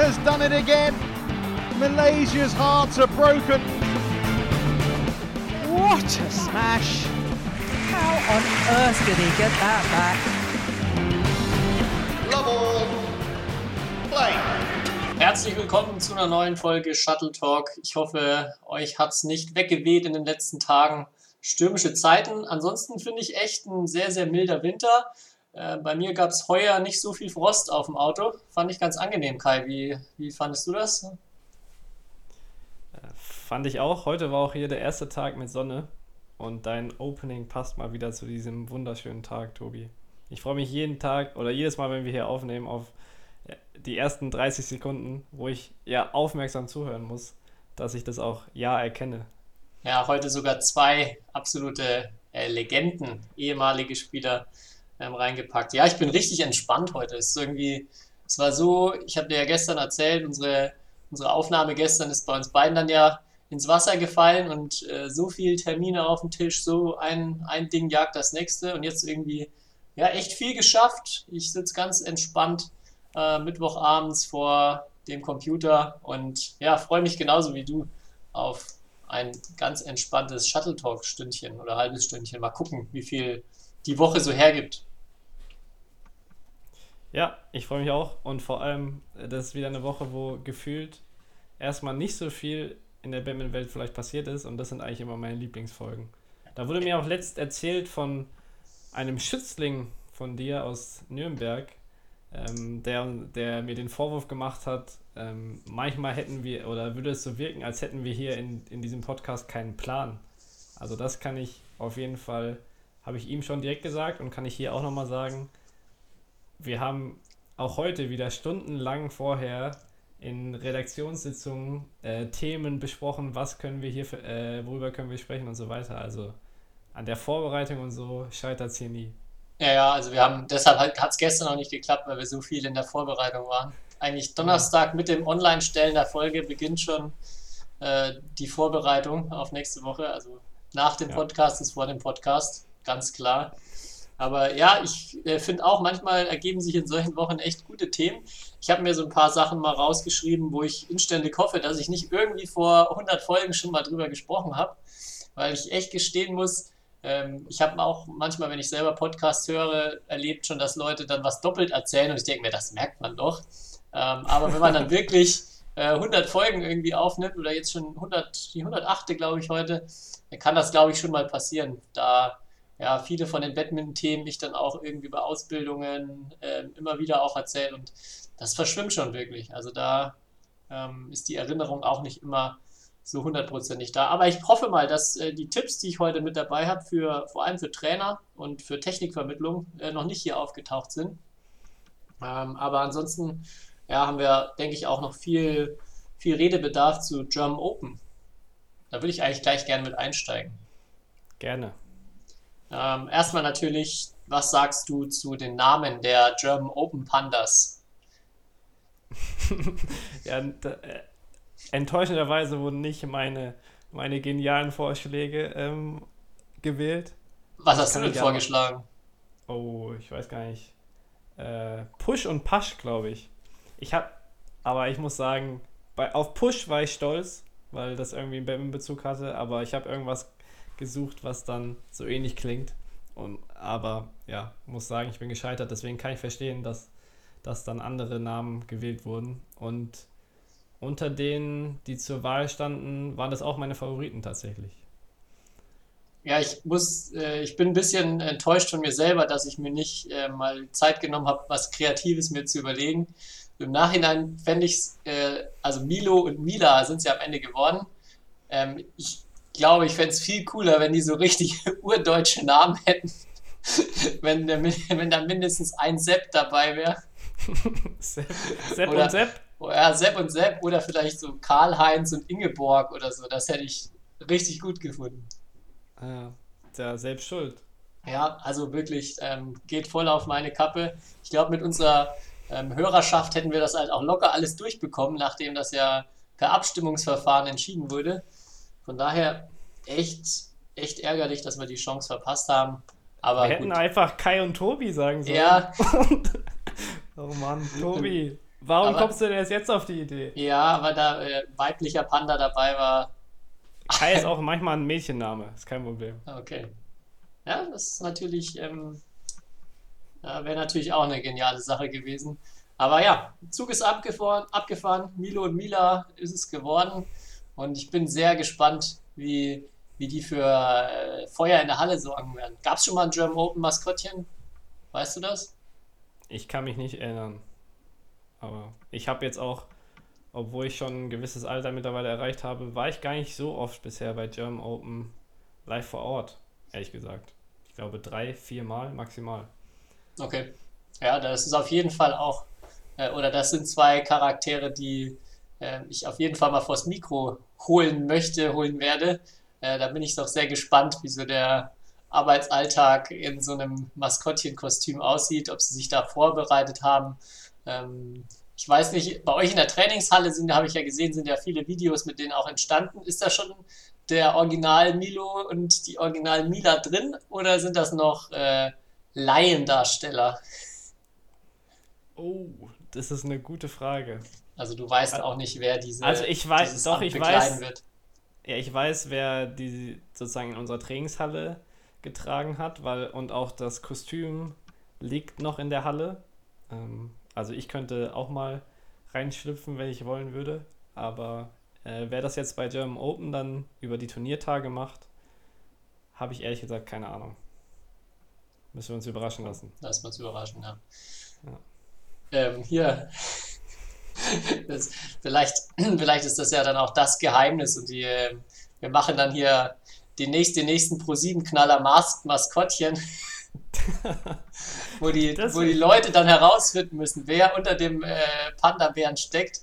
has done it again. Malaysia's hearts are broken. What a smash! How on earth did he get that back? Love all. Play. Herzlich willkommen zu einer neuen Folge Shuttle Talk. Ich hoffe, euch hat es nicht weggeweht in den letzten Tagen. Stürmische Zeiten. Ansonsten finde ich echt ein sehr, sehr milder Winter. Äh, bei mir gab es heuer nicht so viel Frost auf dem Auto. Fand ich ganz angenehm, Kai. Wie, wie fandest du das? Fand ich auch. Heute war auch hier der erste Tag mit Sonne. Und dein Opening passt mal wieder zu diesem wunderschönen Tag, Tobi. Ich freue mich jeden Tag oder jedes Mal, wenn wir hier aufnehmen, auf die ersten 30 Sekunden, wo ich ja aufmerksam zuhören muss, dass ich das auch ja erkenne. Ja, heute sogar zwei absolute äh, Legenden, ehemalige Spieler ähm, reingepackt. Ja, ich bin richtig entspannt heute. Es ist irgendwie, es war so, ich habe dir ja gestern erzählt, unsere, unsere Aufnahme gestern ist bei uns beiden dann ja ins Wasser gefallen und äh, so viele Termine auf dem Tisch, so ein, ein Ding jagt das nächste und jetzt irgendwie ja echt viel geschafft. Ich sitze ganz entspannt äh, Mittwochabends vor dem Computer und ja, freue mich genauso wie du auf ein ganz entspanntes Shuttle Talk Stündchen oder halbes Stündchen. Mal gucken, wie viel die Woche so hergibt. Ja, ich freue mich auch und vor allem, äh, das ist wieder eine Woche, wo gefühlt erstmal nicht so viel in der Batman-Welt vielleicht passiert ist und das sind eigentlich immer meine Lieblingsfolgen. Da wurde mir auch letzt erzählt von einem Schützling von dir aus Nürnberg, ähm, der, der mir den Vorwurf gemacht hat, ähm, manchmal hätten wir, oder würde es so wirken, als hätten wir hier in, in diesem Podcast keinen Plan. Also das kann ich auf jeden Fall, habe ich ihm schon direkt gesagt und kann ich hier auch nochmal sagen, wir haben auch heute wieder stundenlang vorher in Redaktionssitzungen äh, Themen besprochen, was können wir hier, für, äh, worüber können wir sprechen und so weiter. Also an der Vorbereitung und so scheitert es hier nie. Ja, ja, also wir haben, deshalb hat es gestern noch nicht geklappt, weil wir so viel in der Vorbereitung waren. Eigentlich Donnerstag mit dem Online-Stellen der Folge beginnt schon äh, die Vorbereitung auf nächste Woche. Also nach dem ja. Podcast ist vor dem Podcast, ganz klar. Aber ja, ich äh, finde auch, manchmal ergeben sich in solchen Wochen echt gute Themen. Ich habe mir so ein paar Sachen mal rausgeschrieben, wo ich inständig hoffe, dass ich nicht irgendwie vor 100 Folgen schon mal drüber gesprochen habe, weil ich echt gestehen muss, ähm, ich habe auch manchmal, wenn ich selber Podcasts höre, erlebt schon, dass Leute dann was doppelt erzählen und ich denke mir, das merkt man doch. Ähm, aber wenn man dann wirklich äh, 100 Folgen irgendwie aufnimmt oder jetzt schon 100, die 108. glaube ich heute, dann kann das glaube ich schon mal passieren. Da ja, viele von den Badminton-Themen ich dann auch irgendwie bei Ausbildungen äh, immer wieder auch erzähle und das verschwimmt schon wirklich. Also da ähm, ist die Erinnerung auch nicht immer so hundertprozentig da. Aber ich hoffe mal, dass äh, die Tipps, die ich heute mit dabei habe, für, vor allem für Trainer und für Technikvermittlung, äh, noch nicht hier aufgetaucht sind. Ähm, aber ansonsten ja, haben wir, denke ich, auch noch viel, viel Redebedarf zu German Open. Da würde ich eigentlich gleich gerne mit einsteigen. Gerne. Ähm, erstmal natürlich, was sagst du zu den Namen der German Open Pandas? ja, da, äh, enttäuschenderweise wurden nicht meine, meine genialen Vorschläge ähm, gewählt. Was hast du denn vorgeschlagen? Oh, ich weiß gar nicht. Äh, Push und Pasch, glaube ich. Ich habe, aber ich muss sagen, bei, auf Push war ich stolz, weil das irgendwie einen Batman-Bezug hatte, aber ich habe irgendwas gesucht, was dann so ähnlich klingt. Und, aber ja, muss sagen, ich bin gescheitert. Deswegen kann ich verstehen, dass, dass dann andere Namen gewählt wurden. Und unter denen, die zur Wahl standen, waren das auch meine Favoriten tatsächlich. Ja, ich muss, äh, ich bin ein bisschen enttäuscht von mir selber, dass ich mir nicht äh, mal Zeit genommen habe, was Kreatives mir zu überlegen. Im Nachhinein fände ich es, äh, also Milo und Mila sind es ja am Ende geworden. Ähm, ich glaube, ich fände es viel cooler, wenn die so richtig urdeutsche Namen hätten. wenn, der, wenn da mindestens ein Sepp dabei wäre. Sepp, Sepp oder, und Sepp? Ja, Sepp und Sepp oder vielleicht so Karl-Heinz und Ingeborg oder so. Das hätte ich richtig gut gefunden. Ah, der selbst schuld. Ja, also wirklich, ähm, geht voll auf meine Kappe. Ich glaube, mit unserer ähm, Hörerschaft hätten wir das halt auch locker alles durchbekommen, nachdem das ja per Abstimmungsverfahren entschieden wurde. Von daher echt, echt ärgerlich, dass wir die Chance verpasst haben. Aber wir hätten einfach Kai und Tobi sagen sollen. Ja. oh Mann, Tobi. Warum Aber- kommst du denn erst jetzt auf die Idee? Ja, aber da äh, weiblicher Panda dabei war, Kai ist auch manchmal ein Mädchenname, ist kein Problem. okay. Ja, das ist natürlich, ähm, ja, wäre natürlich auch eine geniale Sache gewesen. Aber ja, Zug ist abgefahren, abgefahren. Milo und Mila ist es geworden. Und ich bin sehr gespannt, wie, wie die für äh, Feuer in der Halle sorgen werden. Gab es schon mal ein German Open Maskottchen? Weißt du das? Ich kann mich nicht erinnern. Aber ich habe jetzt auch, obwohl ich schon ein gewisses Alter mittlerweile erreicht habe, war ich gar nicht so oft bisher bei German Open live vor Ort, ehrlich gesagt. Ich glaube drei, vier Mal maximal. Okay. Ja, das ist auf jeden Fall auch, äh, oder das sind zwei Charaktere, die äh, ich auf jeden Fall mal vors Mikro holen möchte, holen werde. Äh, da bin ich doch sehr gespannt, wie so der Arbeitsalltag in so einem Maskottchenkostüm aussieht, ob sie sich da vorbereitet haben. Ähm, ich weiß nicht, bei euch in der Trainingshalle sind, habe ich ja gesehen, sind ja viele Videos mit denen auch entstanden. Ist da schon der Original Milo und die Original Mila drin oder sind das noch äh, Laiendarsteller? Oh, das ist eine gute Frage. Also du weißt auch nicht, wer diese Also ich weiß- doch, Amt ich weiß- wird. Ja, ich weiß, wer die sozusagen in unserer Trainingshalle getragen hat, weil und auch das Kostüm liegt noch in der Halle. Ähm, also ich könnte auch mal reinschlüpfen, wenn ich wollen würde. Aber äh, wer das jetzt bei German Open dann über die Turniertage macht, habe ich ehrlich gesagt keine Ahnung. Müssen wir uns überraschen lassen. Lass zu überraschen, ja. Ja. Ähm, hier. Das, vielleicht, vielleicht ist das ja dann auch das Geheimnis und die, ähm, wir machen dann hier den nächsten, den nächsten Pro-7-Knaller Mas Maskottchen, wo die, Das wo die Leute dann herausfinden müssen, wer unter dem äh, Panda-Bären steckt.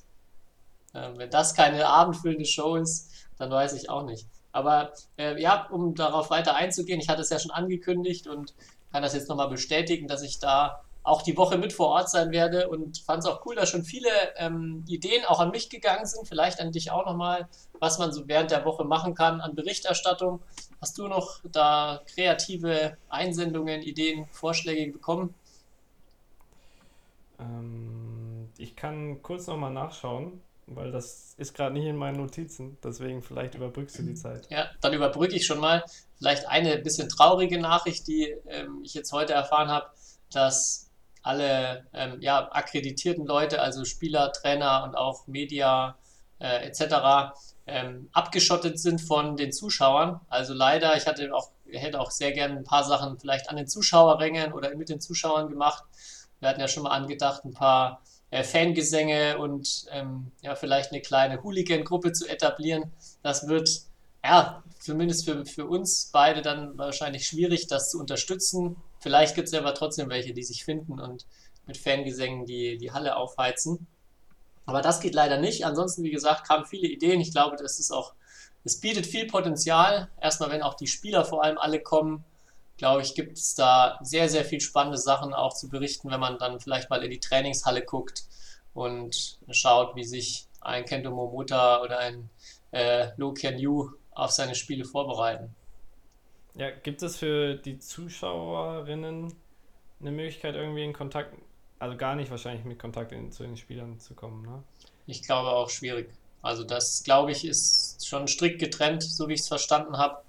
Ähm, wenn das keine abendfüllende Show ist, dann weiß ich auch nicht. Aber äh, ja, um darauf weiter einzugehen, ich hatte es ja schon angekündigt und kann das jetzt nochmal bestätigen, dass ich da auch die Woche mit vor Ort sein werde und fand es auch cool, dass schon viele ähm, Ideen auch an mich gegangen sind, vielleicht an dich auch nochmal, was man so während der Woche machen kann an Berichterstattung. Hast du noch da kreative Einsendungen, Ideen, Vorschläge bekommen? Ähm, ich kann kurz nochmal nachschauen, weil das ist gerade nicht in meinen Notizen. Deswegen vielleicht überbrückst du die Zeit. Ja, dann überbrücke ich schon mal vielleicht eine bisschen traurige Nachricht, die ähm, ich jetzt heute erfahren habe, dass alle ähm, ja, akkreditierten Leute, also Spieler, Trainer und auch Media äh, etc., ähm, abgeschottet sind von den Zuschauern. Also leider, ich hatte auch, hätte auch sehr gerne ein paar Sachen vielleicht an den Zuschauerrängen oder mit den Zuschauern gemacht. Wir hatten ja schon mal angedacht, ein paar äh, Fangesänge und ähm, ja, vielleicht eine kleine Hooligan-Gruppe zu etablieren. Das wird ja, zumindest für, für uns beide dann wahrscheinlich schwierig, das zu unterstützen. Vielleicht gibt es ja aber trotzdem welche, die sich finden und mit Fangesängen die, die Halle aufheizen. Aber das geht leider nicht. Ansonsten, wie gesagt, kamen viele Ideen. Ich glaube, das ist auch, es bietet viel Potenzial. Erstmal, wenn auch die Spieler vor allem alle kommen, glaube ich, gibt es da sehr, sehr viel spannende Sachen auch zu berichten, wenn man dann vielleicht mal in die Trainingshalle guckt und schaut, wie sich ein Kento Momota oder ein äh, Lo Kian Yu auf seine Spiele vorbereiten. Ja, gibt es für die Zuschauerinnen eine Möglichkeit, irgendwie in Kontakt, also gar nicht wahrscheinlich mit Kontakt in, zu den Spielern zu kommen, ne? Ich glaube auch schwierig. Also das, glaube ich, ist schon strikt getrennt, so wie ich es verstanden habe.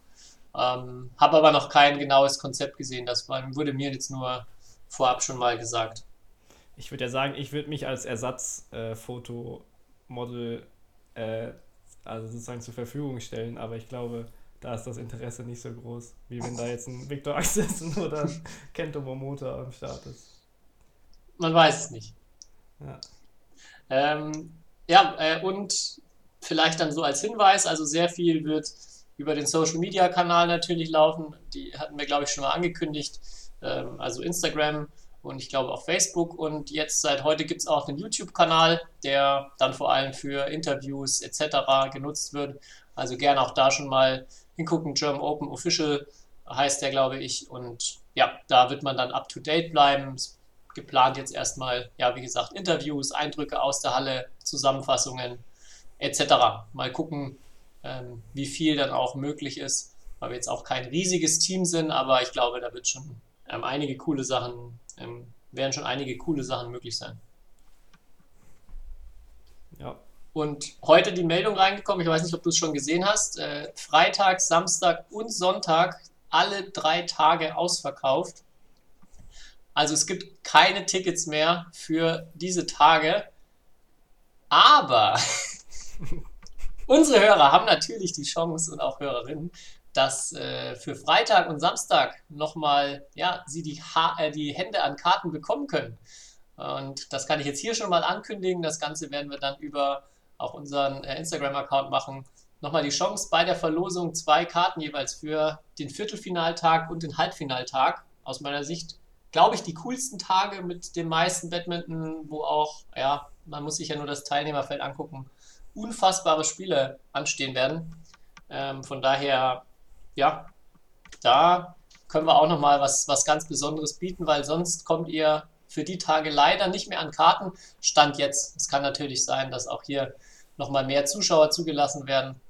Ähm, habe aber noch kein genaues Konzept gesehen. Das wurde mir jetzt nur vorab schon mal gesagt. Ich würde ja sagen, ich würde mich als Ersatzfotomodel äh, also sozusagen zur Verfügung stellen, aber ich glaube, da ist das Interesse nicht so groß, wie wenn da jetzt ein Victor Axelsen oder ein Kento Momota am Start ist. Man weiß es nicht. Ja. Ähm, ja, äh, und vielleicht dann so als Hinweis, also sehr viel wird über den Social Media Kanal natürlich laufen. Die hatten wir, glaube ich, schon mal angekündigt. Ähm, also Instagram und ich glaube auch Facebook. Und jetzt seit heute gibt es auch einen YouTube-Kanal, der dann vor allem für Interviews etc. genutzt wird. Also gerne auch da schon mal hingucken. German Open Official heißt der, glaube ich. Und ja, da wird man dann up to date bleiben. Geplant jetzt erstmal, ja, wie gesagt, Interviews, Eindrücke aus der Halle, Zusammenfassungen etc. Mal gucken, ähm, wie viel dann auch möglich ist, weil wir jetzt auch kein riesiges Team sind, aber ich glaube, da wird schon ähm, einige coole Sachen, ähm, werden schon einige coole Sachen möglich sein. Ja. Und heute die Meldung reingekommen, ich weiß nicht, ob du es schon gesehen hast, äh, Freitag, Samstag und Sonntag alle drei Tage ausverkauft. Also es gibt keine Tickets mehr für diese Tage. Aber unsere Hörer haben natürlich die Chance und auch Hörerinnen, dass äh, für Freitag und Samstag nochmal, ja, sie die, ha äh, die Hände an Karten bekommen können. Und das kann ich jetzt hier schon mal ankündigen. Das Ganze werden wir dann über auch unseren äh, Instagram-Account machen. Nochmal die Chance bei der Verlosung zwei Karten jeweils für den Viertelfinaltag und den Halbfinaltag. Aus meiner Sicht, glaube ich, die coolsten Tage mit dem meisten Badminton, wo auch, ja, man muss sich ja nur das Teilnehmerfeld angucken, unfassbare Spiele anstehen werden. Ähm, von daher, ja, da können wir auch nochmal was, was ganz Besonderes bieten, weil sonst kommt ihr für die Tage leider nicht mehr an Karten. Stand jetzt. Es kann natürlich sein, dass auch hier nochmal mehr Zuschauer zugelassen werden.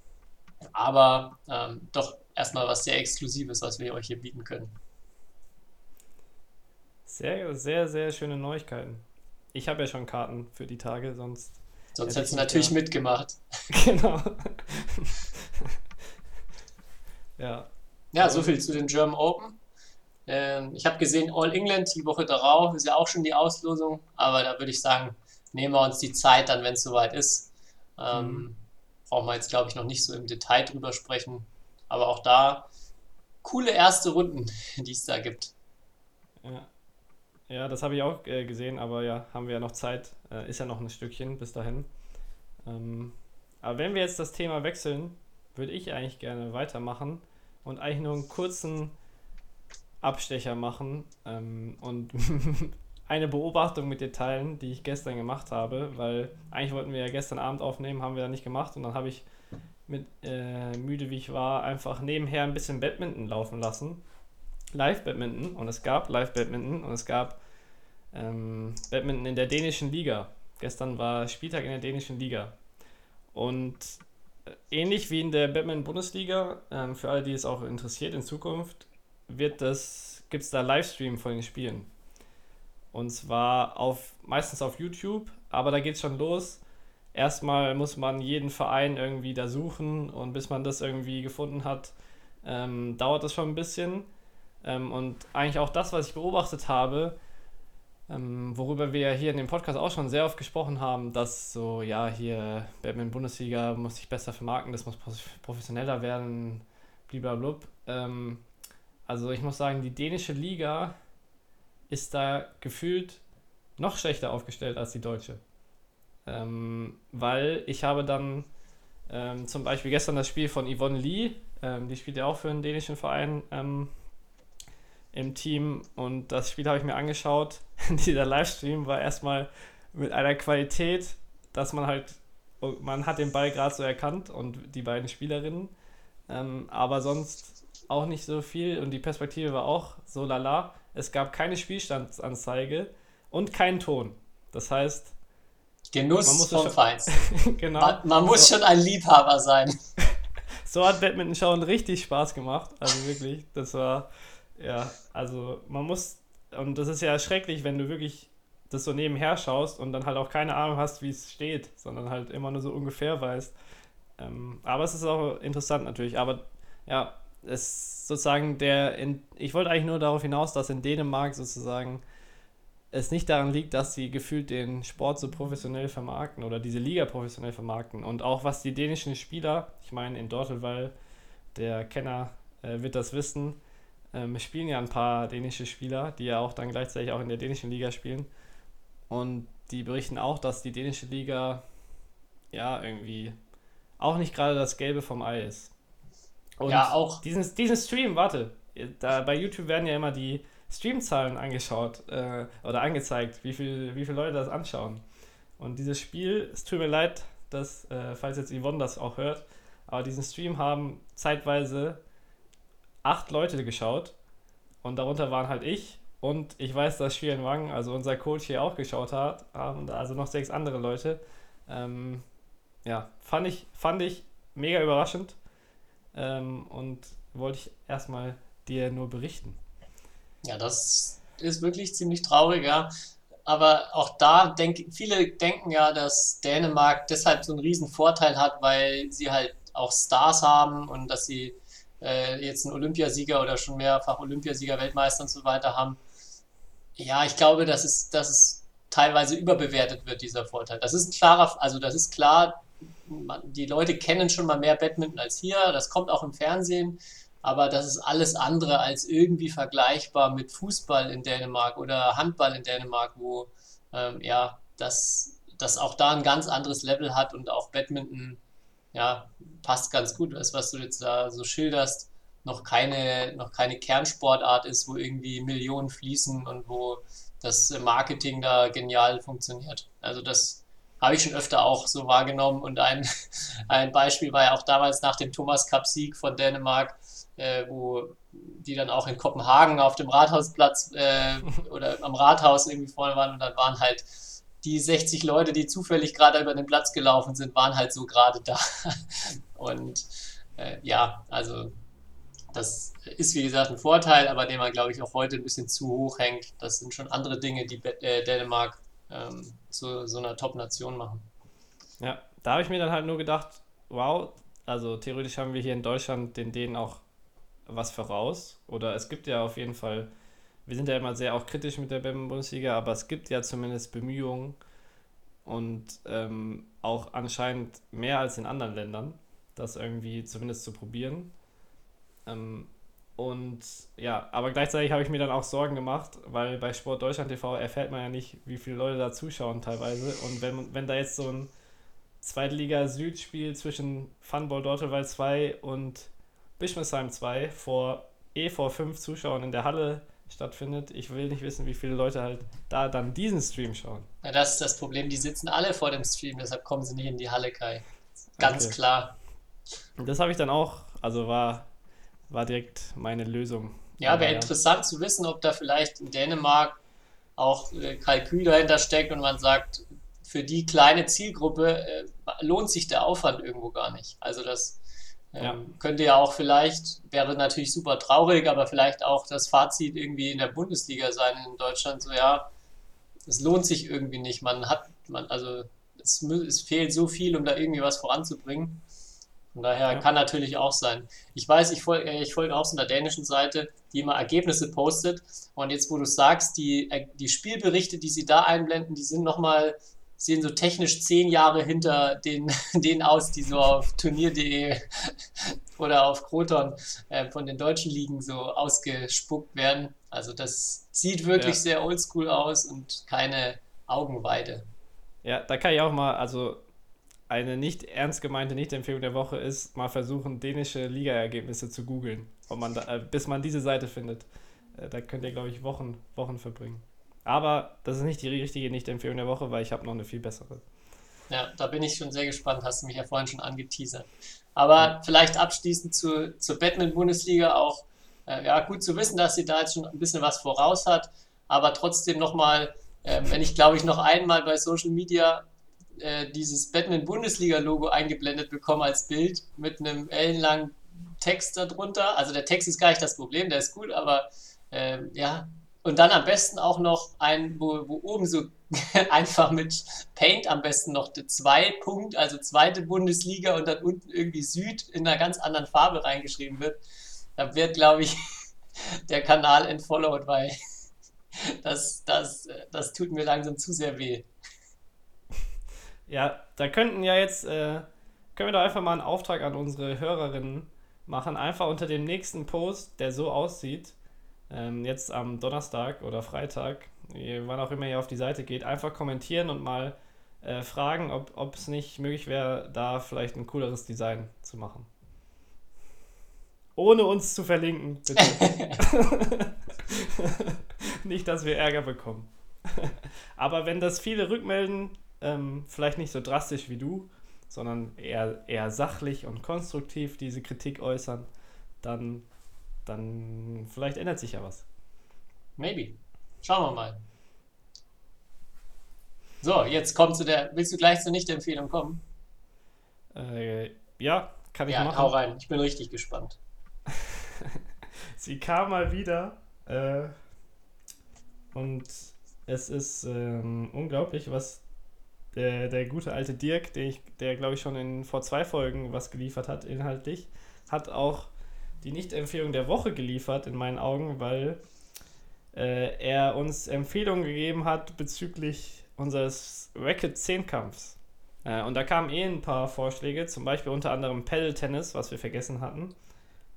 Aber ähm, doch erstmal was sehr Exklusives, was wir euch hier bieten können. Sehr, sehr, sehr schöne Neuigkeiten. Ich habe ja schon Karten für die Tage, sonst. Sonst hättest du natürlich mehr. mitgemacht. Genau. ja. Ja, so viel zu den German Open. Ähm, ich habe gesehen, All England die Woche darauf ist ja auch schon die Auslosung, aber da würde ich sagen, nehmen wir uns die Zeit dann, wenn es soweit ist. Ähm, mhm. Brauchen wir jetzt, glaube ich, noch nicht so im Detail drüber sprechen. Aber auch da coole erste Runden, die es da gibt. Ja, ja das habe ich auch äh, gesehen, aber ja, haben wir ja noch Zeit. Äh, ist ja noch ein Stückchen bis dahin. Ähm, aber wenn wir jetzt das Thema wechseln, würde ich eigentlich gerne weitermachen und eigentlich nur einen kurzen Abstecher machen ähm, und eine Beobachtung mit dir teilen, die ich gestern gemacht habe, weil eigentlich wollten wir ja gestern Abend aufnehmen, haben wir dann nicht gemacht und dann habe ich mit äh, müde wie ich war einfach nebenher ein bisschen Badminton laufen lassen. Live-Badminton und es gab Live-Badminton und es gab ähm, Badminton in der dänischen Liga. Gestern war Spieltag in der dänischen Liga. Und äh, ähnlich wie in der Badminton-Bundesliga, ähm, für alle, die es auch interessiert in Zukunft, wird das, gibt es da Livestream von den Spielen. Und zwar auf, meistens auf YouTube, aber da geht es schon los. Erstmal muss man jeden Verein irgendwie da suchen und bis man das irgendwie gefunden hat, ähm, dauert das schon ein bisschen. Ähm, und eigentlich auch das, was ich beobachtet habe, ähm, worüber wir hier in dem Podcast auch schon sehr oft gesprochen haben, dass so, ja, hier Batman Bundesliga muss sich besser vermarkten, das muss professioneller werden, blablabla. Ähm, also ich muss sagen, die dänische Liga ist da gefühlt noch schlechter aufgestellt als die deutsche. Ähm, weil ich habe dann ähm, zum Beispiel gestern das Spiel von Yvonne Lee, ähm, die spielt ja auch für einen dänischen Verein ähm, im Team und das Spiel habe ich mir angeschaut. Dieser Livestream war erstmal mit einer Qualität, dass man halt, man hat den Ball gerade so erkannt und die beiden Spielerinnen, ähm, aber sonst auch nicht so viel und die Perspektive war auch so lala. Es gab keine Spielstandsanzeige und keinen Ton. Das heißt, Genuss vom Feind. genau. Man, man muss so, schon ein Liebhaber sein. so hat Badminton schauen richtig Spaß gemacht. Also wirklich, das war, ja, also man muss, und das ist ja schrecklich, wenn du wirklich das so nebenher schaust und dann halt auch keine Ahnung hast, wie es steht, sondern halt immer nur so ungefähr weißt. Ähm, aber es ist auch interessant natürlich. Aber ja, es sozusagen der, in, ich wollte eigentlich nur darauf hinaus, dass in Dänemark sozusagen es nicht daran liegt, dass sie gefühlt den Sport so professionell vermarkten oder diese Liga professionell vermarkten. Und auch was die dänischen Spieler, ich meine in Dortelwall, der Kenner äh, wird das wissen, ähm, spielen ja ein paar dänische Spieler, die ja auch dann gleichzeitig auch in der dänischen Liga spielen. Und die berichten auch, dass die dänische Liga ja irgendwie auch nicht gerade das Gelbe vom Ei ist. Und ja, auch. Diesen, diesen Stream, warte, da bei YouTube werden ja immer die Streamzahlen angeschaut äh, oder angezeigt, wie, viel, wie viele Leute das anschauen. Und dieses Spiel, es tut mir leid, dass, äh, falls jetzt Yvonne das auch hört, aber diesen Stream haben zeitweise acht Leute geschaut und darunter waren halt ich und ich weiß, dass Shian Wang, also unser Coach hier auch geschaut hat, haben also noch sechs andere Leute. Ähm, ja, fand ich, fand ich mega überraschend ähm, und wollte ich erstmal dir nur berichten. Ja, das ist wirklich ziemlich traurig, ja. aber auch da denke viele denken ja, dass Dänemark deshalb so einen riesen Vorteil hat, weil sie halt auch Stars haben und dass sie äh, jetzt einen Olympiasieger oder schon mehrfach Olympiasieger, Weltmeister und so weiter haben. Ja, ich glaube, dass es, dass es teilweise überbewertet wird, dieser Vorteil. Das ist ein klarer, also das ist klar, die Leute kennen schon mal mehr Badminton als hier, das kommt auch im Fernsehen, aber das ist alles andere als irgendwie vergleichbar mit Fußball in Dänemark oder Handball in Dänemark, wo ähm, ja, das, das auch da ein ganz anderes Level hat und auch Badminton ja, passt ganz gut, das, was du jetzt da so schilderst, noch keine, noch keine Kernsportart ist, wo irgendwie Millionen fließen und wo das Marketing da genial funktioniert. Also das habe ich schon öfter auch so wahrgenommen und ein, ein Beispiel war ja auch damals nach dem Thomas Cup Sieg von Dänemark, äh, wo die dann auch in Kopenhagen auf dem Rathausplatz äh, oder am Rathaus irgendwie vorne waren und dann waren halt die 60 Leute, die zufällig gerade über den Platz gelaufen sind, waren halt so gerade da. Und äh, ja, also das ist wie gesagt ein Vorteil, aber den man, glaube ich, auch heute ein bisschen zu hoch hängt. Das sind schon andere Dinge, die äh, Dänemark ähm, zu so einer Top-Nation machen. Ja, da habe ich mir dann halt nur gedacht, wow, also theoretisch haben wir hier in Deutschland den Dänen auch was voraus. Oder es gibt ja auf jeden Fall wir sind ja immer sehr auch kritisch mit der Badminton-Bundesliga, aber es gibt ja zumindest Bemühungen und ähm, auch anscheinend mehr als in anderen Ländern, das irgendwie zumindest zu probieren. Ähm, und ja, aber gleichzeitig habe ich mir dann auch Sorgen gemacht, weil bei Sport Deutschland TV erfährt man ja nicht, wie viele Leute da zuschauen teilweise. Und wenn, wenn da jetzt so ein Zweitliga-Süd-Spiel zwischen Funball Dortelwald 2 und Bischmesheim 2 vor eh vor fünf Zuschauern in der Halle stattfindet. Ich will nicht wissen, wie viele Leute halt da dann diesen Stream schauen. Ja, das ist das Problem. Die sitzen alle vor dem Stream, deshalb kommen sie nicht in die Halle, Kai. Ganz okay. klar. Das habe ich dann auch, also war, war direkt meine Lösung. Ja, wäre ja. interessant zu wissen, ob da vielleicht in Dänemark auch äh, Kalkül dahinter steckt und man sagt, für die kleine Zielgruppe äh, lohnt sich der Aufwand irgendwo gar nicht. Also das ja. Ähm, könnte ja auch vielleicht, wäre natürlich super traurig, aber vielleicht auch das Fazit irgendwie in der Bundesliga sein in Deutschland, so ja, es lohnt sich irgendwie nicht. Man hat, man, also es, es fehlt so viel, um da irgendwie was voranzubringen. Von daher ja. kann natürlich auch sein. Ich weiß, ich folge ich folge auch so einer dänischen Seite, die immer Ergebnisse postet. Und jetzt, wo du sagst, die, äh, die Spielberichte, die sie da einblenden, die sind nochmal sehen so technisch zehn Jahre hinter den, denen aus, die so auf Turnier.de oder auf Kroton äh, von den deutschen Ligen so ausgespuckt werden. Also das sieht wirklich ja. sehr oldschool aus und keine Augenweide. Ja, da kann ich auch mal, also eine nicht ernst gemeinte Nicht-Empfehlung der Woche ist, mal versuchen, dänische Liga-Ergebnisse zu googeln, äh, bis man diese Seite findet. Äh, da könnt ihr, glaube ich, Wochen, Wochen verbringen. Aber das ist nicht die richtige Nicht-Empfehlung der Woche, weil ich habe noch eine viel bessere. Ja, da bin ich schon sehr gespannt. Hast du mich ja vorhin schon angeteasert. Aber ja. vielleicht abschließend zu, zur Batman-Bundesliga auch äh, ja, gut zu wissen, dass sie da jetzt schon ein bisschen was voraus hat. Aber trotzdem nochmal, äh, wenn ich glaube ich noch einmal bei Social Media äh, dieses Batman-Bundesliga-Logo eingeblendet bekomme als Bild mit einem ellenlangen Text darunter. Also der Text ist gar nicht das Problem, der ist gut, aber ähm, ja, und dann am besten auch noch ein, wo, wo oben so einfach mit Paint am besten noch zwei Punkt, also zweite Bundesliga und dann unten irgendwie Süd in einer ganz anderen Farbe reingeschrieben wird. Da wird, glaube ich, der Kanal entfollowed, weil das, das, das tut mir langsam zu sehr weh. Ja, da könnten ja jetzt, äh, können wir doch einfach mal einen Auftrag an unsere Hörerinnen machen. Einfach unter dem nächsten Post, der so aussieht, ähm, jetzt am Donnerstag oder Freitag, wann auch immer ihr auf die Seite geht, einfach kommentieren und mal äh, fragen, ob es nicht möglich wäre, da vielleicht ein cooleres Design zu machen. Ohne uns zu verlinken, bitte. nicht, dass wir Ärger bekommen. Aber wenn das viele rückmelden, ähm, vielleicht nicht so drastisch wie du, sondern eher, eher sachlich und konstruktiv diese Kritik äußern, dann dann vielleicht ändert sich ja was. Maybe. Schauen wir mal. So, jetzt kommt zu der. Willst du gleich zur Nicht-Empfehlung kommen? Äh, ja, kann ich ja, machen. Hau rein, ich bin richtig gespannt. Sie kam mal wieder äh, und Es ist ähm, unglaublich, was der, der gute alte Dirk, der, der glaube ich schon in vor zwei Folgen was geliefert hat, inhaltlich, hat auch die Nicht-Empfehlung der Woche geliefert, in meinen Augen, weil äh, er uns Empfehlungen gegeben hat bezüglich unseres Racket 10-Kampfs. Äh, und da kamen eh ein paar Vorschläge, zum Beispiel unter anderem Pedal-Tennis, was wir vergessen hatten.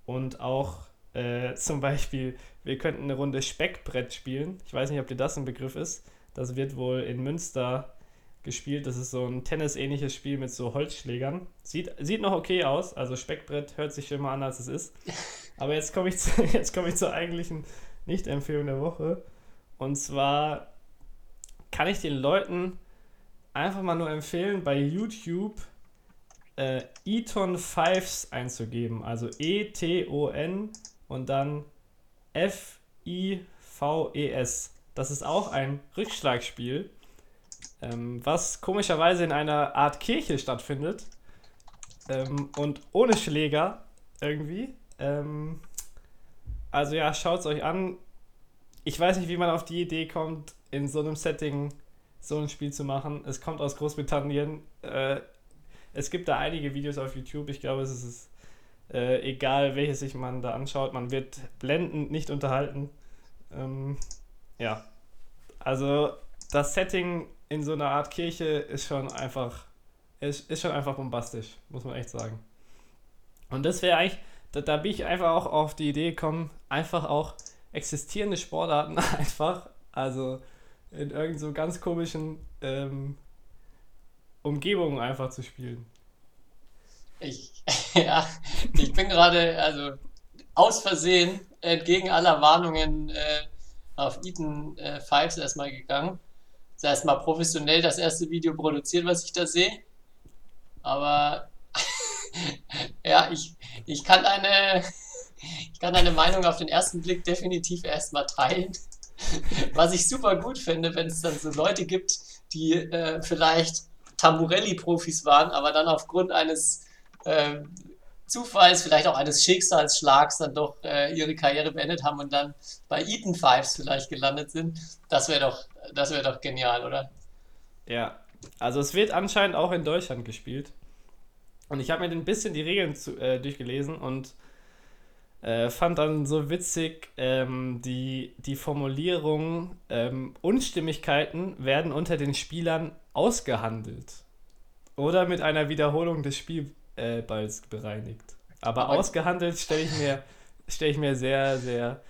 Und auch äh, zum Beispiel, wir könnten eine Runde Speckbrett spielen. Ich weiß nicht, ob dir das ein Begriff ist. Das wird wohl in Münster gespielt. Das ist so ein Tennis-ähnliches Spiel mit so Holzschlägern. Sieht, sieht noch okay aus. Also Speckbrett hört sich schlimmer an, als es ist. Aber jetzt komme ich, zu, komm ich zur eigentlichen Nicht-Empfehlung der Woche. Und zwar kann ich den Leuten einfach mal nur empfehlen, bei YouTube äh, Eton Fives einzugeben. Also E-T-O-N und dann F-I-V-E-S. Das ist auch ein Rückschlagspiel, ähm, was komischerweise in einer Art Kirche stattfindet. Ähm, und ohne Schläger irgendwie. Ähm, also ja, schaut es euch an. Ich weiß nicht, wie man auf die Idee kommt, in so einem Setting so ein Spiel zu machen. Es kommt aus Großbritannien. Äh, es gibt da einige Videos auf YouTube. Ich glaube, es ist äh, egal, welches sich man da anschaut. Man wird blendend nicht unterhalten. Ähm, ja. Also das Setting in so einer Art Kirche ist schon einfach ist, ist schon einfach bombastisch, muss man echt sagen. Und das wäre eigentlich, da, da bin ich einfach auch auf die Idee gekommen, einfach auch existierende Sportarten einfach, also in irgend so ganz komischen ähm, Umgebungen einfach zu spielen. Ich, ja, ich bin gerade, also aus Versehen, entgegen aller Warnungen, äh, auf Eaton äh, Fives erstmal gegangen. Das heißt mal professionell das erste Video produziert, was ich da sehe. Aber ja, ich, ich kann eine, ich kann deine Meinung auf den ersten Blick definitiv erstmal teilen. Was ich super gut finde, wenn es dann so Leute gibt, die äh, vielleicht Tamburelli-Profis waren, aber dann aufgrund eines äh, Zufalls, vielleicht auch eines Schicksalsschlags, dann doch äh, ihre Karriere beendet haben und dann bei Eaton Fives vielleicht gelandet sind. Das wäre doch, das doch genial, oder? Ja, also es wird anscheinend auch in Deutschland gespielt. Und ich habe mir ein bisschen die Regeln zu, äh, durchgelesen und äh, fand dann so witzig, ähm, die, die Formulierung, ähm, Unstimmigkeiten werden unter den Spielern ausgehandelt. Oder mit einer Wiederholung des Spielballs bereinigt. Aber Aber- ausgehandelt stelle ich, mir- stell ich mir sehr, sehr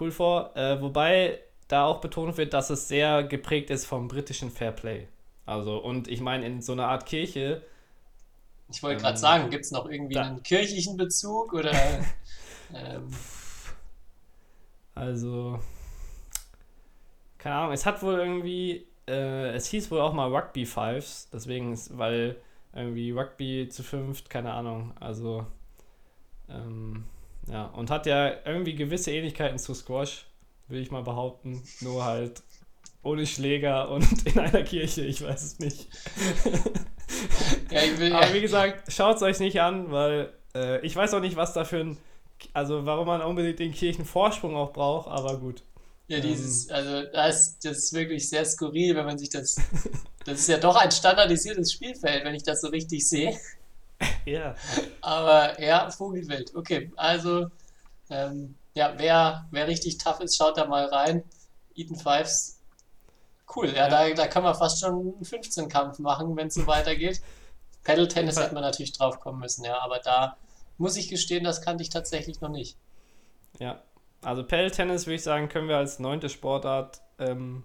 cool vor. Äh, wobei da auch betont wird, dass es sehr geprägt ist vom britischen Fairplay. Also, und ich meine, in so einer Art Kirche, Ich wollte Ähm, gerade sagen, gibt es noch irgendwie da- einen kirchlichen Bezug oder ähm, also, keine Ahnung, es hat wohl irgendwie, äh, es hieß wohl auch mal Rugby Fives, deswegen, ist, weil irgendwie Rugby zu fünft, keine Ahnung, also, ähm, ja, und hat ja irgendwie gewisse Ähnlichkeiten zu Squash, will ich mal behaupten, nur halt ohne Schläger und in einer Kirche, ich weiß es nicht. ja, will, Aber wie gesagt, schaut es euch nicht an, weil äh, ich weiß auch nicht, was da für ein, also warum man unbedingt den Kirchenvorsprung auch braucht, aber gut. Ja, Ähm. dieses, also das, das ist wirklich sehr skurril, wenn man sich das. Das ist ja doch ein standardisiertes Spielfeld, wenn ich das so richtig sehe. Ja. Aber ja, Vogelwild. Okay, also ähm, ja, wer, wer richtig tough ist, schaut da mal rein. Eaton Fives. Cool, ja, Ja. Da, da kann man fast schon einen 15-Kampf machen, wenn es so weitergeht. Pedal Tennis hätte man natürlich drauf kommen müssen, ja, aber da muss ich gestehen, das kannte ich tatsächlich noch nicht. Ja. Also Pedal-Tennis würde ich sagen, können wir als neunte Sportart ähm,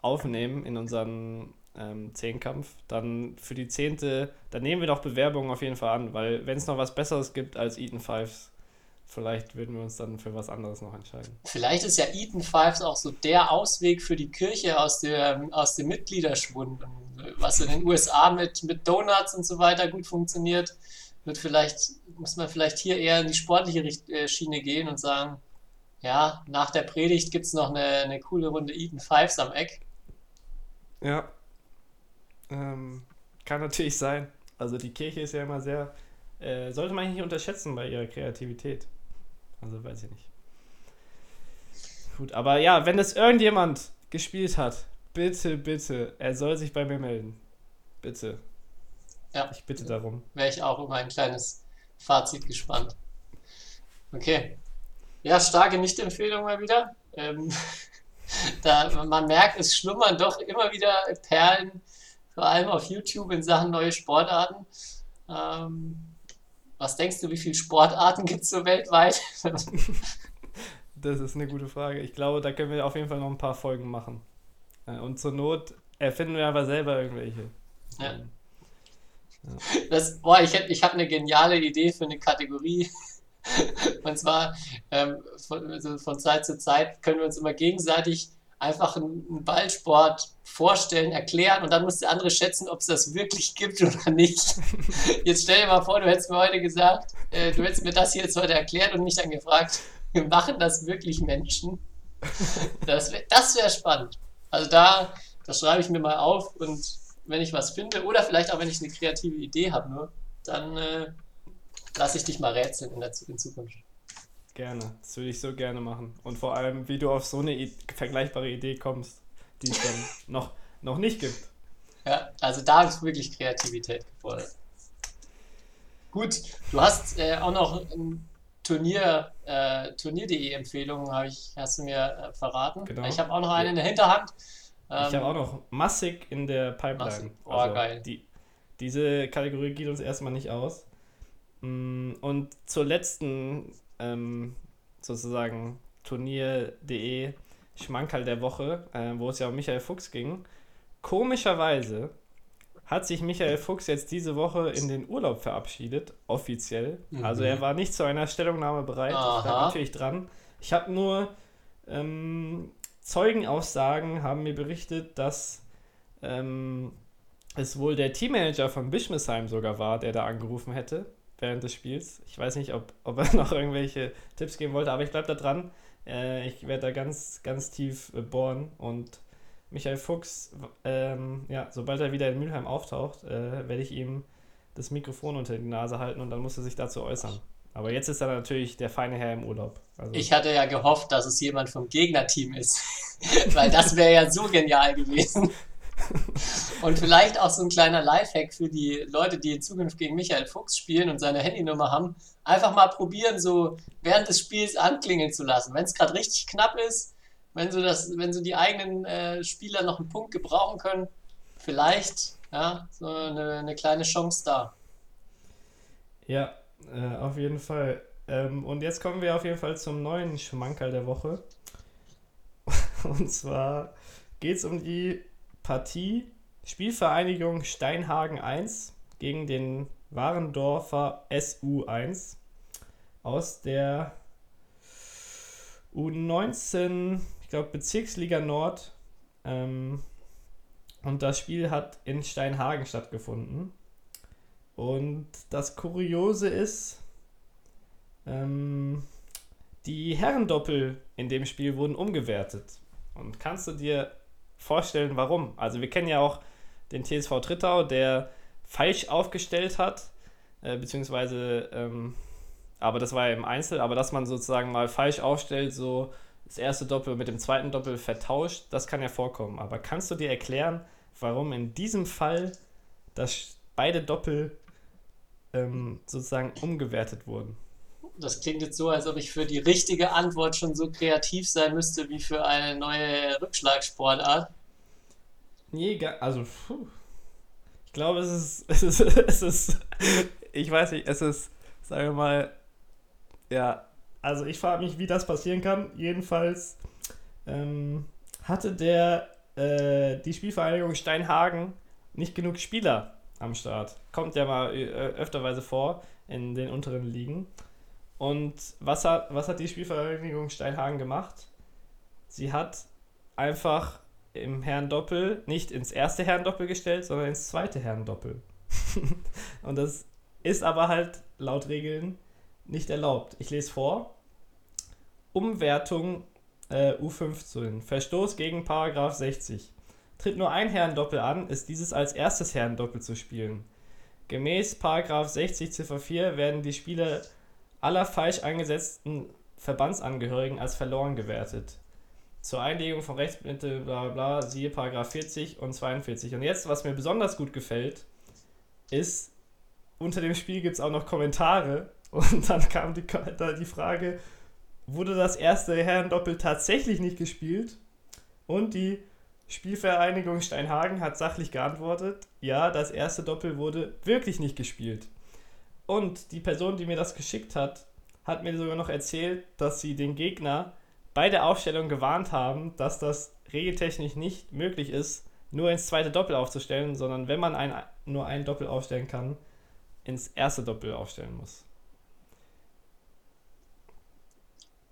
aufnehmen in unseren ähm, Zehnkampf. Dann für die zehnte, dann nehmen wir doch Bewerbungen auf jeden Fall an, weil wenn es noch was Besseres gibt als Eaton Fives, vielleicht würden wir uns dann für was anderes noch entscheiden. Vielleicht ist ja Eaton Fives auch so der Ausweg für die Kirche aus, der, aus dem Mitgliederschwund. Und Was in den USA mit, mit Donuts und so weiter gut funktioniert, wird vielleicht, muss man vielleicht hier eher in die sportliche Richt äh, Schiene gehen und sagen, ja, nach der Predigt gibt es noch eine, eine coole Runde Eaton Fives am Eck. Ja. Ähm, kann natürlich sein. Also die Kirche ist ja immer sehr, äh, sollte man nicht unterschätzen bei ihrer Kreativität. Also weiß ich nicht. Gut, aber ja, wenn das irgendjemand gespielt hat, bitte, bitte, er soll sich bei mir melden. Bitte. Ja. Ich bitte darum. Wäre ich auch über ein kleines Fazit gespannt. Okay. Ja, starke Nicht-Empfehlung mal wieder. Ähm, da, man merkt, es schlummern doch immer wieder Perlen, vor allem auf YouTube in Sachen neue Sportarten. Ähm, was denkst du, wie viele Sportarten gibt es so weltweit? Das ist eine gute Frage. Ich glaube, da können wir auf jeden Fall noch ein paar Folgen machen. Äh, Und zur Not erfinden wir aber selber irgendwelche. Ja. Ähm, Das, boah, ich, ich habe eine geniale Idee für eine Kategorie. Und zwar ähm, von, also von Zeit zu Zeit können wir uns immer gegenseitig einfach einen, Ballsport vorstellen, erklären und dann muss der andere schätzen, ob es das wirklich gibt oder nicht. Jetzt stell dir mal vor, du hättest mir heute gesagt, äh, du hättest mir das hier jetzt heute erklärt und mich dann gefragt, machen das wirklich Menschen? Das wäre das wär spannend. Also da, das schreibe ich mir mal auf und wenn ich was finde oder vielleicht auch wenn ich eine kreative Idee habe nur, dann äh, lasse ich dich mal rätseln in, der, in Zukunft. Gerne. Das würde ich so gerne machen. Und vor allem, wie du auf so eine I vergleichbare Idee kommst, die es dann noch, noch nicht gibt. Ja, also da ist wirklich Kreativität gefordert. Gut, du hast äh, auch noch ein Turnier, äh, Turnier.de Empfehlungen, habe ich, hast du mir äh, verraten. Genau. Ich habe auch noch eine in der Hinterhand. ich habe Ähm, auch noch massig in der Pipeline. Massig. Oh, geil. Die, diese Kategorie geht uns erstmal nicht aus. Mm, Und zur letzten ähm, sozusagen Turnier.de Schmankerl der Woche, äh, wo es ja um Michael Fuchs ging. Komischerweise hat sich Michael Fuchs jetzt diese Woche in den Urlaub verabschiedet, offiziell. Also er war nicht zu einer Stellungnahme bereit. Ich Aha. bleibe natürlich dran. Ich habe nur ähm, Zeugenaussagen haben mir berichtet, dass ähm, es wohl der Teammanager von Bischmesheim sogar war, der da angerufen hätte während des Spiels. Ich weiß nicht, ob, ob er noch irgendwelche Tipps geben wollte, aber ich bleibe da dran. Äh, ich werde da ganz, ganz tief äh, bohren und Michael Fuchs, ähm, ja, sobald er wieder in Mülheim auftaucht, äh, werde ich ihm das Mikrofon unter die Nase halten und dann muss er sich dazu äußern. Aber jetzt ist er natürlich der feine Herr im Urlaub. Also, Ich hatte ja gehofft, dass es jemand vom Gegnerteam ist, weil das wäre ja so genial gewesen. Und vielleicht auch so ein kleiner Lifehack für die Leute, die in Zukunft gegen Michael Fuchs spielen und seine Handynummer haben. Einfach mal probieren, so während des Spiels anklingeln zu lassen. Wenn es gerade richtig knapp ist, wenn so, das, wenn so die eigenen äh, Spieler noch einen Punkt gebrauchen können, vielleicht ja, so eine, eine kleine Chance da. Ja, äh, auf jeden Fall. Ähm, und jetzt kommen wir auf jeden Fall zum neuen Schmankerl der Woche. Und zwar geht es um die Partie Spielvereinigung Steinhagen 1 gegen den Warendorfer SU1 aus der U19, ich glaube Bezirksliga Nord. Ähm, und das Spiel hat in Steinhagen stattgefunden. Und das Kuriose ist, ähm, die Herrendoppel in dem Spiel wurden umgewertet. Und kannst du dir vorstellen, warum? Also wir kennen ja auch den TSV Trittau, der falsch aufgestellt hat, äh, beziehungsweise, ähm, aber das war ja im Einzel, aber dass man sozusagen mal falsch aufstellt, so das erste Doppel mit dem zweiten Doppel vertauscht, das kann ja vorkommen. Aber kannst du dir erklären, warum in diesem Fall das beide Doppel ähm, sozusagen umgewertet wurden? Das klingt jetzt so, als ob ich für die richtige Antwort schon so kreativ sein müsste wie für eine neue Rückschlagsportart. Nee, also, puh. ich glaube, es ist, es ist, es ist, ich weiß nicht, es ist, sagen wir mal, ja, also ich frage mich, wie das passieren kann. Jedenfalls ähm, hatte der, äh, die Spielvereinigung Steinhagen nicht genug Spieler am Start. Kommt ja mal äh, öfterweise vor in den unteren Ligen. Und was hat, was hat die Spielvereinigung Steinhagen gemacht? Sie hat einfach im Herrendoppel nicht ins erste Herrendoppel gestellt, sondern ins zweite Herrendoppel. und das ist aber halt laut Regeln nicht erlaubt. Ich lese vor. Umwertung äh, U15. Verstoß gegen Paragraph 60. Tritt nur ein Herrendoppel an, ist dieses als erstes Herrendoppel zu spielen. Gemäß Paragraph 60 Ziffer 4 werden die Spiele aller falsch eingesetzten Verbandsangehörigen als verloren gewertet. Zur Einlegung von Rechtsmittel, bla bla siehe Paragraph 40 und 42. Und jetzt, was mir besonders gut gefällt, ist, unter dem Spiel gibt es auch noch Kommentare und dann kam die, da die Frage, wurde das erste Herrendoppel tatsächlich nicht gespielt? Und die Spielvereinigung Steinhagen hat sachlich geantwortet, ja, das erste Doppel wurde wirklich nicht gespielt. Und die Person, die mir das geschickt hat, hat mir sogar noch erzählt, dass sie den Gegner bei der Aufstellung gewarnt haben, dass das regeltechnisch nicht möglich ist, nur ins zweite Doppel aufzustellen, sondern wenn man ein, nur ein Doppel aufstellen kann, ins erste Doppel aufstellen muss.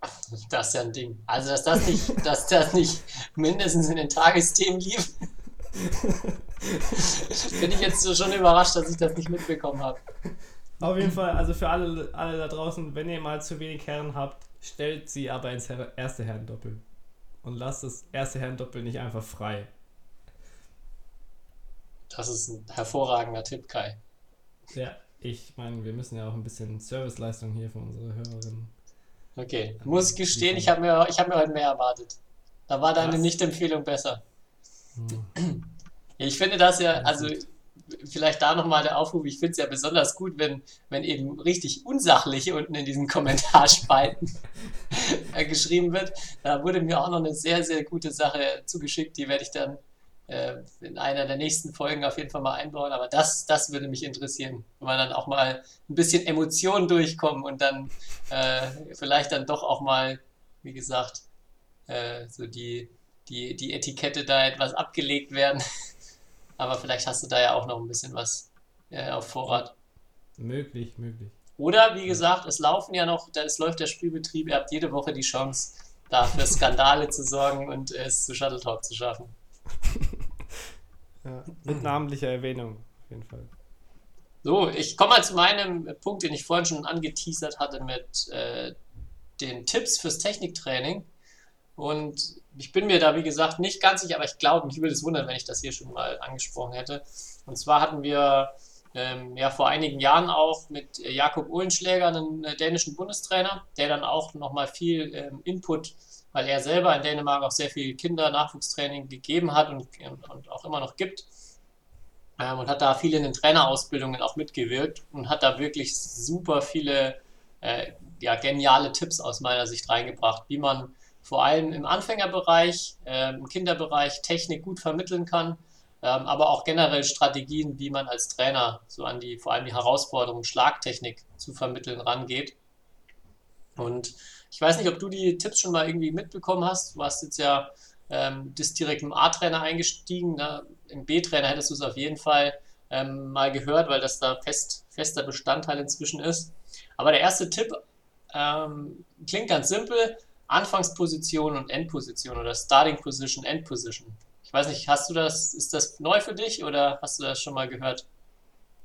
Das ist ja ein Ding. Also, dass das nicht, dass das nicht mindestens in den Tagesthemen lief, bin ich jetzt schon überrascht, dass ich das nicht mitbekommen habe. Auf jeden Fall, also für alle, alle da draußen, wenn ihr mal zu wenig Herren habt, stellt sie aber ins erste Herrendoppel. Und lasst das erste Herrendoppel nicht einfach frei. Das ist ein hervorragender Tipp, Kai. Ja, ich meine, wir müssen ja auch ein bisschen Serviceleistung hier für unsere Hörerinnen. Okay, muss ich gestehen, ich habe mir, hab mir heute mehr erwartet. Da war deine Nicht-Empfehlung besser. Hm. Ich finde das ja, also vielleicht da nochmal der Aufruf, ich finde es ja besonders gut, wenn, wenn eben richtig unsachlich unten in diesen Kommentarspalten äh, geschrieben wird. Da wurde mir auch noch eine sehr, sehr gute Sache zugeschickt, die werde ich dann äh, in einer der nächsten Folgen auf jeden Fall mal einbauen. Aber das, das würde mich interessieren, wenn man dann auch mal ein bisschen Emotionen durchkommen und dann äh, vielleicht dann doch auch mal, wie gesagt, äh, so die, die, die Etikette da etwas abgelegt werden. Aber vielleicht hast du da ja auch noch ein bisschen was äh, auf Vorrat. Möglich, möglich. Oder wie gesagt, es laufen ja noch, es läuft der Spielbetrieb, ihr habt jede Woche die Chance, da für Skandale zu sorgen und es zu Shuttle Talk zu schaffen. ja, mit namentlicher Erwähnung, auf jeden Fall. So, ich komme mal zu meinem Punkt, den ich vorhin schon angeteasert hatte mit äh, den Tipps fürs Techniktraining. Und ich bin mir da, wie gesagt, nicht ganz sicher, aber ich glaube, mich würde es wundern, wenn ich das hier schon mal angesprochen hätte. Und zwar hatten wir ähm, ja vor einigen Jahren auch mit Jakob Uhlenschläger, einen äh, dänischen Bundestrainer, der dann auch nochmal viel ähm, Input, weil er selber in Dänemark auch sehr viel Kinder-Nachwuchstraining gegeben hat und, und, auch immer noch gibt. Ähm, und hat da viel in den Trainerausbildungen auch mitgewirkt und hat da wirklich super viele äh, ja, geniale Tipps aus meiner Sicht reingebracht, wie man vor allem im Anfängerbereich, äh, im Kinderbereich Technik gut vermitteln kann, ähm, aber auch generell Strategien, wie man als Trainer so an die, vor allem die Herausforderung Schlagtechnik zu vermitteln rangeht. Und ich weiß nicht, ob du die Tipps schon mal irgendwie mitbekommen hast. Du hast jetzt ja ähm, das direkt im A-Trainer eingestiegen. Ne? Im B-Trainer hättest du es auf jeden Fall ähm, mal gehört, weil das da fest, fester Bestandteil inzwischen ist. Aber der erste Tipp ähm, klingt ganz simpel. Anfangsposition und Endposition oder Starting Position, End Position. Ich weiß nicht, hast du das, ist das neu für dich oder hast du das schon mal gehört?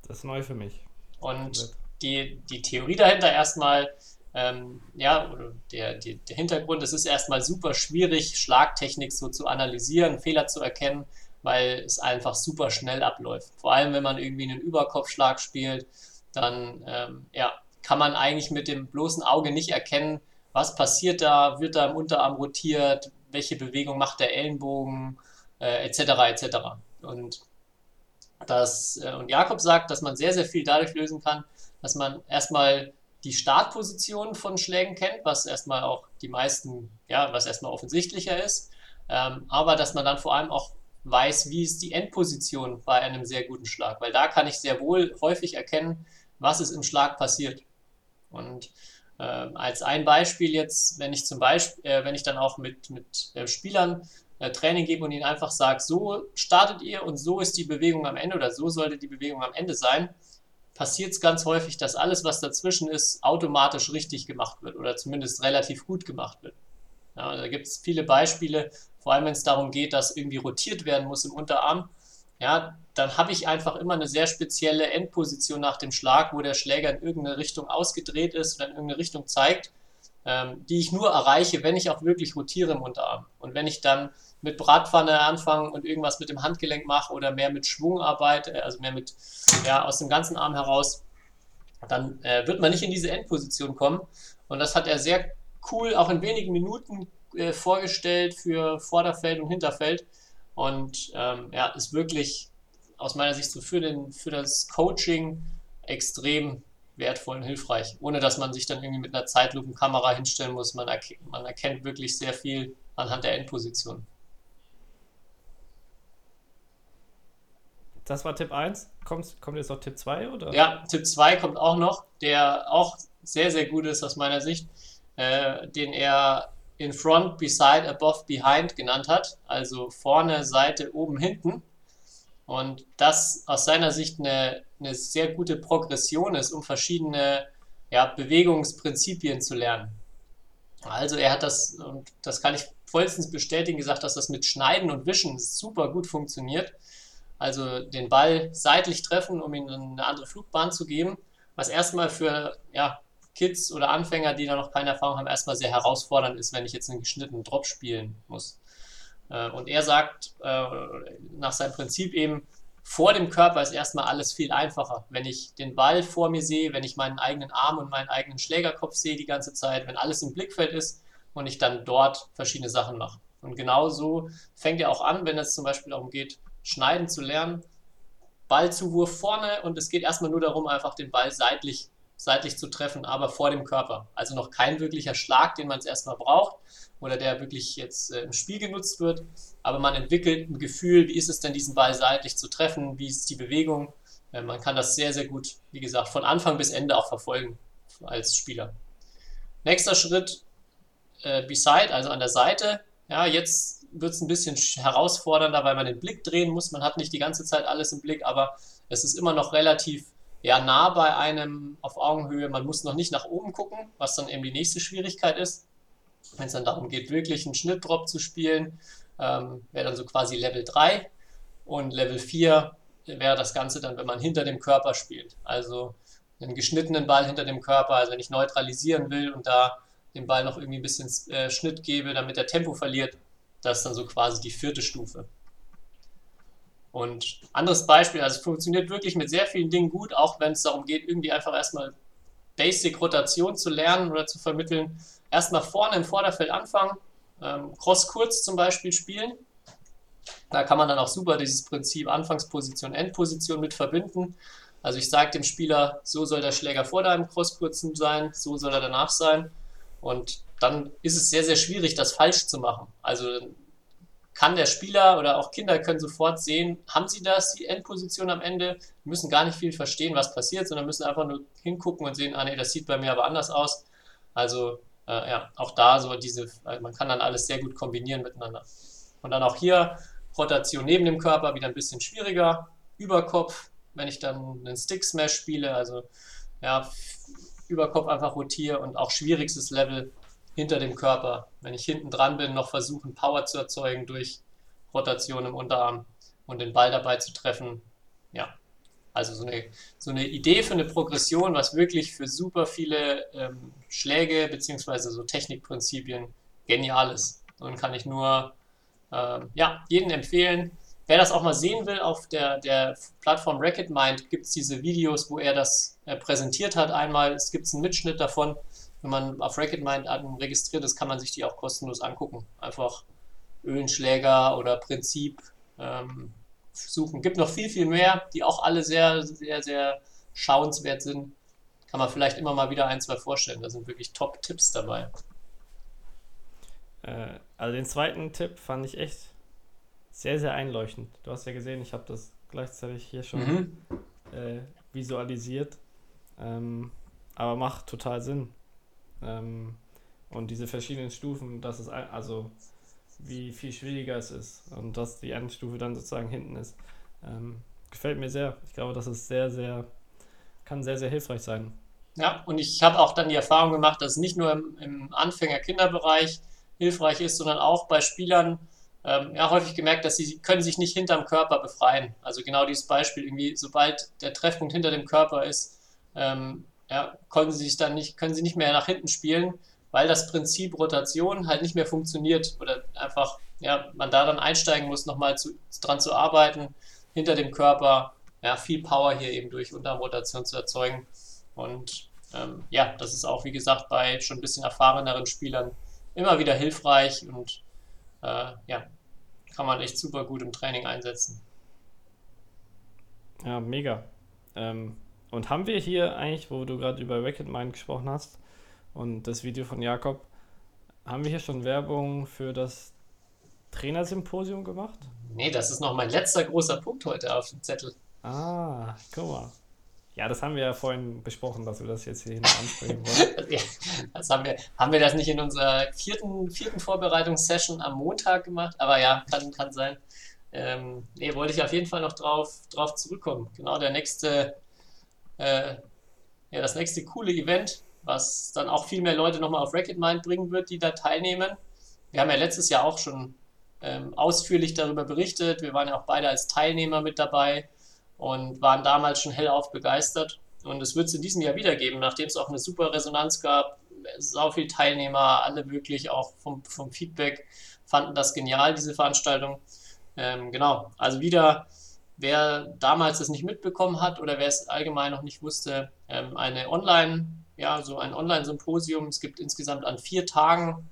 Das ist neu für mich. Und die, die Theorie dahinter erstmal, ähm, ja, oder der, die, der Hintergrund, es ist erstmal super schwierig, Schlagtechnik so zu analysieren, Fehler zu erkennen, weil es einfach super schnell abläuft. Vor allem, wenn man irgendwie einen Überkopfschlag spielt, dann ähm, ja, kann man eigentlich mit dem bloßen Auge nicht erkennen, was passiert da, wird da im Unterarm rotiert, welche Bewegung macht der Ellenbogen, äh, etc. etc. Und, das, äh, und Jakob sagt, dass man sehr, sehr viel dadurch lösen kann, dass man erstmal die Startposition von Schlägen kennt, was erstmal auch die meisten, ja, was erstmal offensichtlicher ist, ähm, aber dass man dann vor allem auch weiß, wie ist die Endposition bei einem sehr guten Schlag, weil da kann ich sehr wohl häufig erkennen, was ist im Schlag passiert. Und äh, als ein Beispiel jetzt, wenn ich zum Beispiel, äh, wenn ich dann auch mit, mit äh, Spielern äh, Training gebe und ihnen einfach sage, so startet ihr und so ist die Bewegung am Ende oder so sollte die Bewegung am Ende sein, passiert es ganz häufig, dass alles, was dazwischen ist, automatisch richtig gemacht wird oder zumindest relativ gut gemacht wird. Ja, da gibt es viele Beispiele, vor allem wenn es darum geht, dass irgendwie rotiert werden muss im Unterarm ja, dann habe ich einfach immer eine sehr spezielle Endposition nach dem Schlag, wo der Schläger in irgendeine Richtung ausgedreht ist oder in irgendeine Richtung zeigt, ähm, die ich nur erreiche, wenn ich auch wirklich rotiere im Unterarm. Und wenn ich dann mit Bratpfanne anfange und irgendwas mit dem Handgelenk mache oder mehr mit Schwung arbeite, also mehr mit, ja, aus dem ganzen Arm heraus, dann äh, wird man nicht in diese Endposition kommen. Und das hat er sehr cool, auch in wenigen Minuten äh, vorgestellt für Vorderfeld und Hinterfeld. Und ähm, ja, ist wirklich aus meiner Sicht so für, den, für das Coaching extrem wertvoll und hilfreich, ohne dass man sich dann irgendwie mit einer Zeitlupenkamera hinstellen muss. Man, erk man erkennt wirklich sehr viel anhand der Endposition. Das war Tipp 1. Kommt, kommt jetzt noch Tipp 2? Oder? Ja, Tipp 2 kommt auch noch, der auch sehr, sehr gut ist aus meiner Sicht, äh, den er in Front, Beside, Above, Behind genannt hat. Also vorne, Seite, oben, hinten. Und das aus seiner Sicht eine, eine sehr gute Progression ist, um verschiedene ja, Bewegungsprinzipien zu lernen. Also er hat das, und das kann ich vollstens bestätigen, gesagt, dass das mit Schneiden und Wischen super gut funktioniert. Also den Ball seitlich treffen, um ihm eine andere Flugbahn zu geben, was erstmal für ja, Kids oder Anfänger, die da noch keine Erfahrung haben, erstmal sehr herausfordernd ist, wenn ich jetzt einen geschnittenen Drop spielen muss. Äh, und er sagt äh, nach seinem Prinzip eben, vor dem Körper ist erstmal alles viel einfacher. Wenn ich den Ball vor mir sehe, wenn ich meinen eigenen Arm und meinen eigenen Schlägerkopf sehe die ganze Zeit, wenn alles im Blickfeld ist und ich dann dort verschiedene Sachen mache. Und genauso fängt er auch an, wenn es zum Beispiel darum geht, schneiden zu lernen. Ballzuwurf vorne und es geht erstmal nur darum, einfach den Ball seitlich seitlich zu treffen, aber vor dem Körper. Also noch kein wirklicher Schlag, den man es erstmal braucht oder der wirklich jetzt äh, im Spiel genutzt wird. Aber man entwickelt ein Gefühl, wie ist es denn, diesen Ball seitlich zu treffen, wie ist die Bewegung. Äh, man kann das sehr, sehr gut, wie gesagt, von Anfang bis Ende auch verfolgen als Spieler. Nächster Schritt, äh, Beside, also an der Seite. Ja, jetzt wird es ein bisschen herausfordernder, weil man den Blick drehen muss. Man hat nicht die ganze Zeit alles im Blick, aber es ist immer noch relativ ja, nah bei einem auf Augenhöhe. Man muss noch nicht nach oben gucken, was dann eben die nächste Schwierigkeit ist. Wenn es dann darum geht, wirklich einen Schnittdrop zu spielen, ähm, wäre dann so quasi Level 3. Und Level 4 wäre das Ganze dann, wenn man hinter dem Körper spielt. Also einen geschnittenen Ball hinter dem Körper, also wenn ich neutralisieren will und da dem Ball noch irgendwie ein bisschen äh, Schnitt gebe, damit er Tempo verliert, das ist dann so quasi die vierte Stufe. Und anderes Beispiel, also es funktioniert wirklich mit sehr vielen Dingen gut, auch wenn es darum geht, irgendwie einfach erstmal Basic-Rotation zu lernen oder zu vermitteln. Erstmal vorne im Vorderfeld anfangen, ähm, Cross-Kurz zum Beispiel spielen. Da kann man dann auch super dieses Prinzip Anfangsposition, Endposition mit verbinden. Also ich sage dem Spieler, so soll der Schläger vor deinem Crosskurzen sein, so soll er danach sein. Und dann ist es sehr, sehr schwierig, das falsch zu machen. Also kann der Spieler oder auch Kinder können sofort sehen, haben sie das, die Endposition am Ende, müssen gar nicht viel verstehen, was passiert, sondern müssen einfach nur hingucken und sehen, ah nee, das sieht bei mir aber anders aus. Also äh, ja, auch da so diese, also man kann dann alles sehr gut kombinieren miteinander. Und dann auch hier Rotation neben dem Körper wieder ein bisschen schwieriger, Überkopf, wenn ich dann einen Stick Smash spiele, also ja, Überkopf einfach rotiere und auch schwierigstes Level hinter dem Körper. Wenn ich hinten dran bin, noch versuchen, Power zu erzeugen durch Rotation im Unterarm und den Ball dabei zu treffen. Ja, also so eine, so eine Idee für eine Progression, was wirklich für super viele ähm, Schläge bzw. so Technikprinzipien genial ist. Und kann ich nur ähm, ja, jeden empfehlen. Wer das auch mal sehen will, auf der, der Plattform Racket Mind gibt es diese Videos, wo er das äh, präsentiert hat. Einmal, es gibt einen Mitschnitt davon wenn man auf Racketmind registriert ist, kann man sich die auch kostenlos angucken. Einfach Ölenschläger oder Prinzip ähm, suchen. Gibt noch viel, viel mehr, die auch alle sehr, sehr, sehr schauenswert sind. Kann man vielleicht immer mal wieder ein, zwei vorstellen. Da sind wirklich Top-Tipps dabei. Äh, also den zweiten Tipp fand ich echt sehr, sehr einleuchtend. Du hast ja gesehen, ich habe das gleichzeitig hier schon mhm. äh, visualisiert. Ähm, aber macht total Sinn. Ähm, und diese verschiedenen Stufen, das ist also wie viel schwieriger es ist und dass die Endstufe dann sozusagen hinten ist. Ähm, gefällt mir sehr. Ich glaube, das ist sehr, sehr, kann sehr, sehr hilfreich sein. Ja, und ich habe auch dann die Erfahrung gemacht, dass es nicht nur im, im Anfänger-Kinderbereich hilfreich ist, sondern auch bei Spielern, ähm, ja, häufig gemerkt, dass sie können sich nicht hinterm Körper befreien. Also genau dieses Beispiel, irgendwie, sobald der Treffpunkt hinter dem Körper ist, ähm, ja, konnten sie sich dann nicht, können sie nicht mehr nach hinten spielen, weil das Prinzip Rotation halt nicht mehr funktioniert oder einfach, ja, man da dann einsteigen muss, nochmal zu, dran zu arbeiten, hinter dem Körper, ja, viel Power hier eben durch Unterrotation zu erzeugen. Und ähm, ja, das ist auch, wie gesagt, bei schon ein bisschen erfahreneren Spielern immer wieder hilfreich und äh, ja, kann man echt super gut im Training einsetzen. Ja, mega. Ähm, und haben wir hier eigentlich, wo du gerade über Racket Mind gesprochen hast und das Video von Jakob, haben wir hier schon Werbung für das Trainersymposium gemacht? Nee, das ist noch mein letzter großer Punkt heute auf dem Zettel. Ah, guck mal. Ja, das haben wir ja vorhin besprochen, dass wir das jetzt hier ansprechen wollen. Das haben, wir, haben wir das nicht in unserer vierten, vierten Vorbereitungssession am Montag gemacht? Aber ja, kann, kann sein. Ähm, nee, wollte ich auf jeden Fall noch drauf, drauf zurückkommen. Genau, der nächste, äh, ja, das nächste coole Event, was dann auch viel mehr Leute nochmal auf Racket Mind bringen wird, die da teilnehmen. Wir haben ja letztes Jahr auch schon ähm, ausführlich darüber berichtet. Wir waren ja auch beide als Teilnehmer mit dabei und waren damals schon hellauf begeistert. Und es wird es in diesem Jahr wieder geben, nachdem es auch eine super Resonanz gab. Sau viele Teilnehmer, alle wirklich auch vom, vom Feedback fanden das genial, diese Veranstaltung. Ähm, genau, also wieder, wer damals das nicht mitbekommen hat oder wer es allgemein noch nicht wusste, ähm, eine Online, ja, so ein Online-Symposium. Es gibt insgesamt an vier Tagen,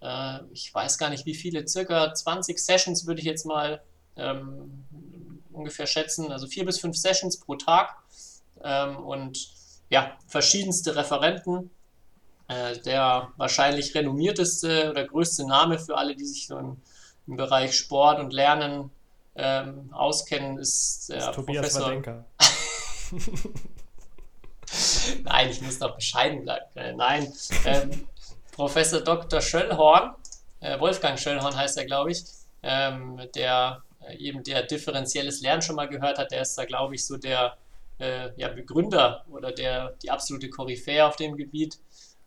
äh, ich weiß gar nicht wie viele, circa 20 Sessions würde ich jetzt mal ähm, ungefähr schätzen, also vier bis fünf Sessions pro Tag ähm, und ja, verschiedenste Referenten. Äh, der wahrscheinlich renommierteste oder größte Name für alle, die sich so im im Bereich Sport und Lernen ähm, auskennen, ist der Das Tobias Professor. Nein, ich muss noch bescheiden bleiben. Äh, Nein, ähm, Professor Dr. Schöllhorn, äh, Wolfgang Schöllhorn heißt er, glaube ich, ähm, der äh, eben der differenzielles Lernen schon mal gehört hat, der ist da, glaube ich, so der äh, ja, Begründer oder der die absolute Koryphäe auf dem Gebiet.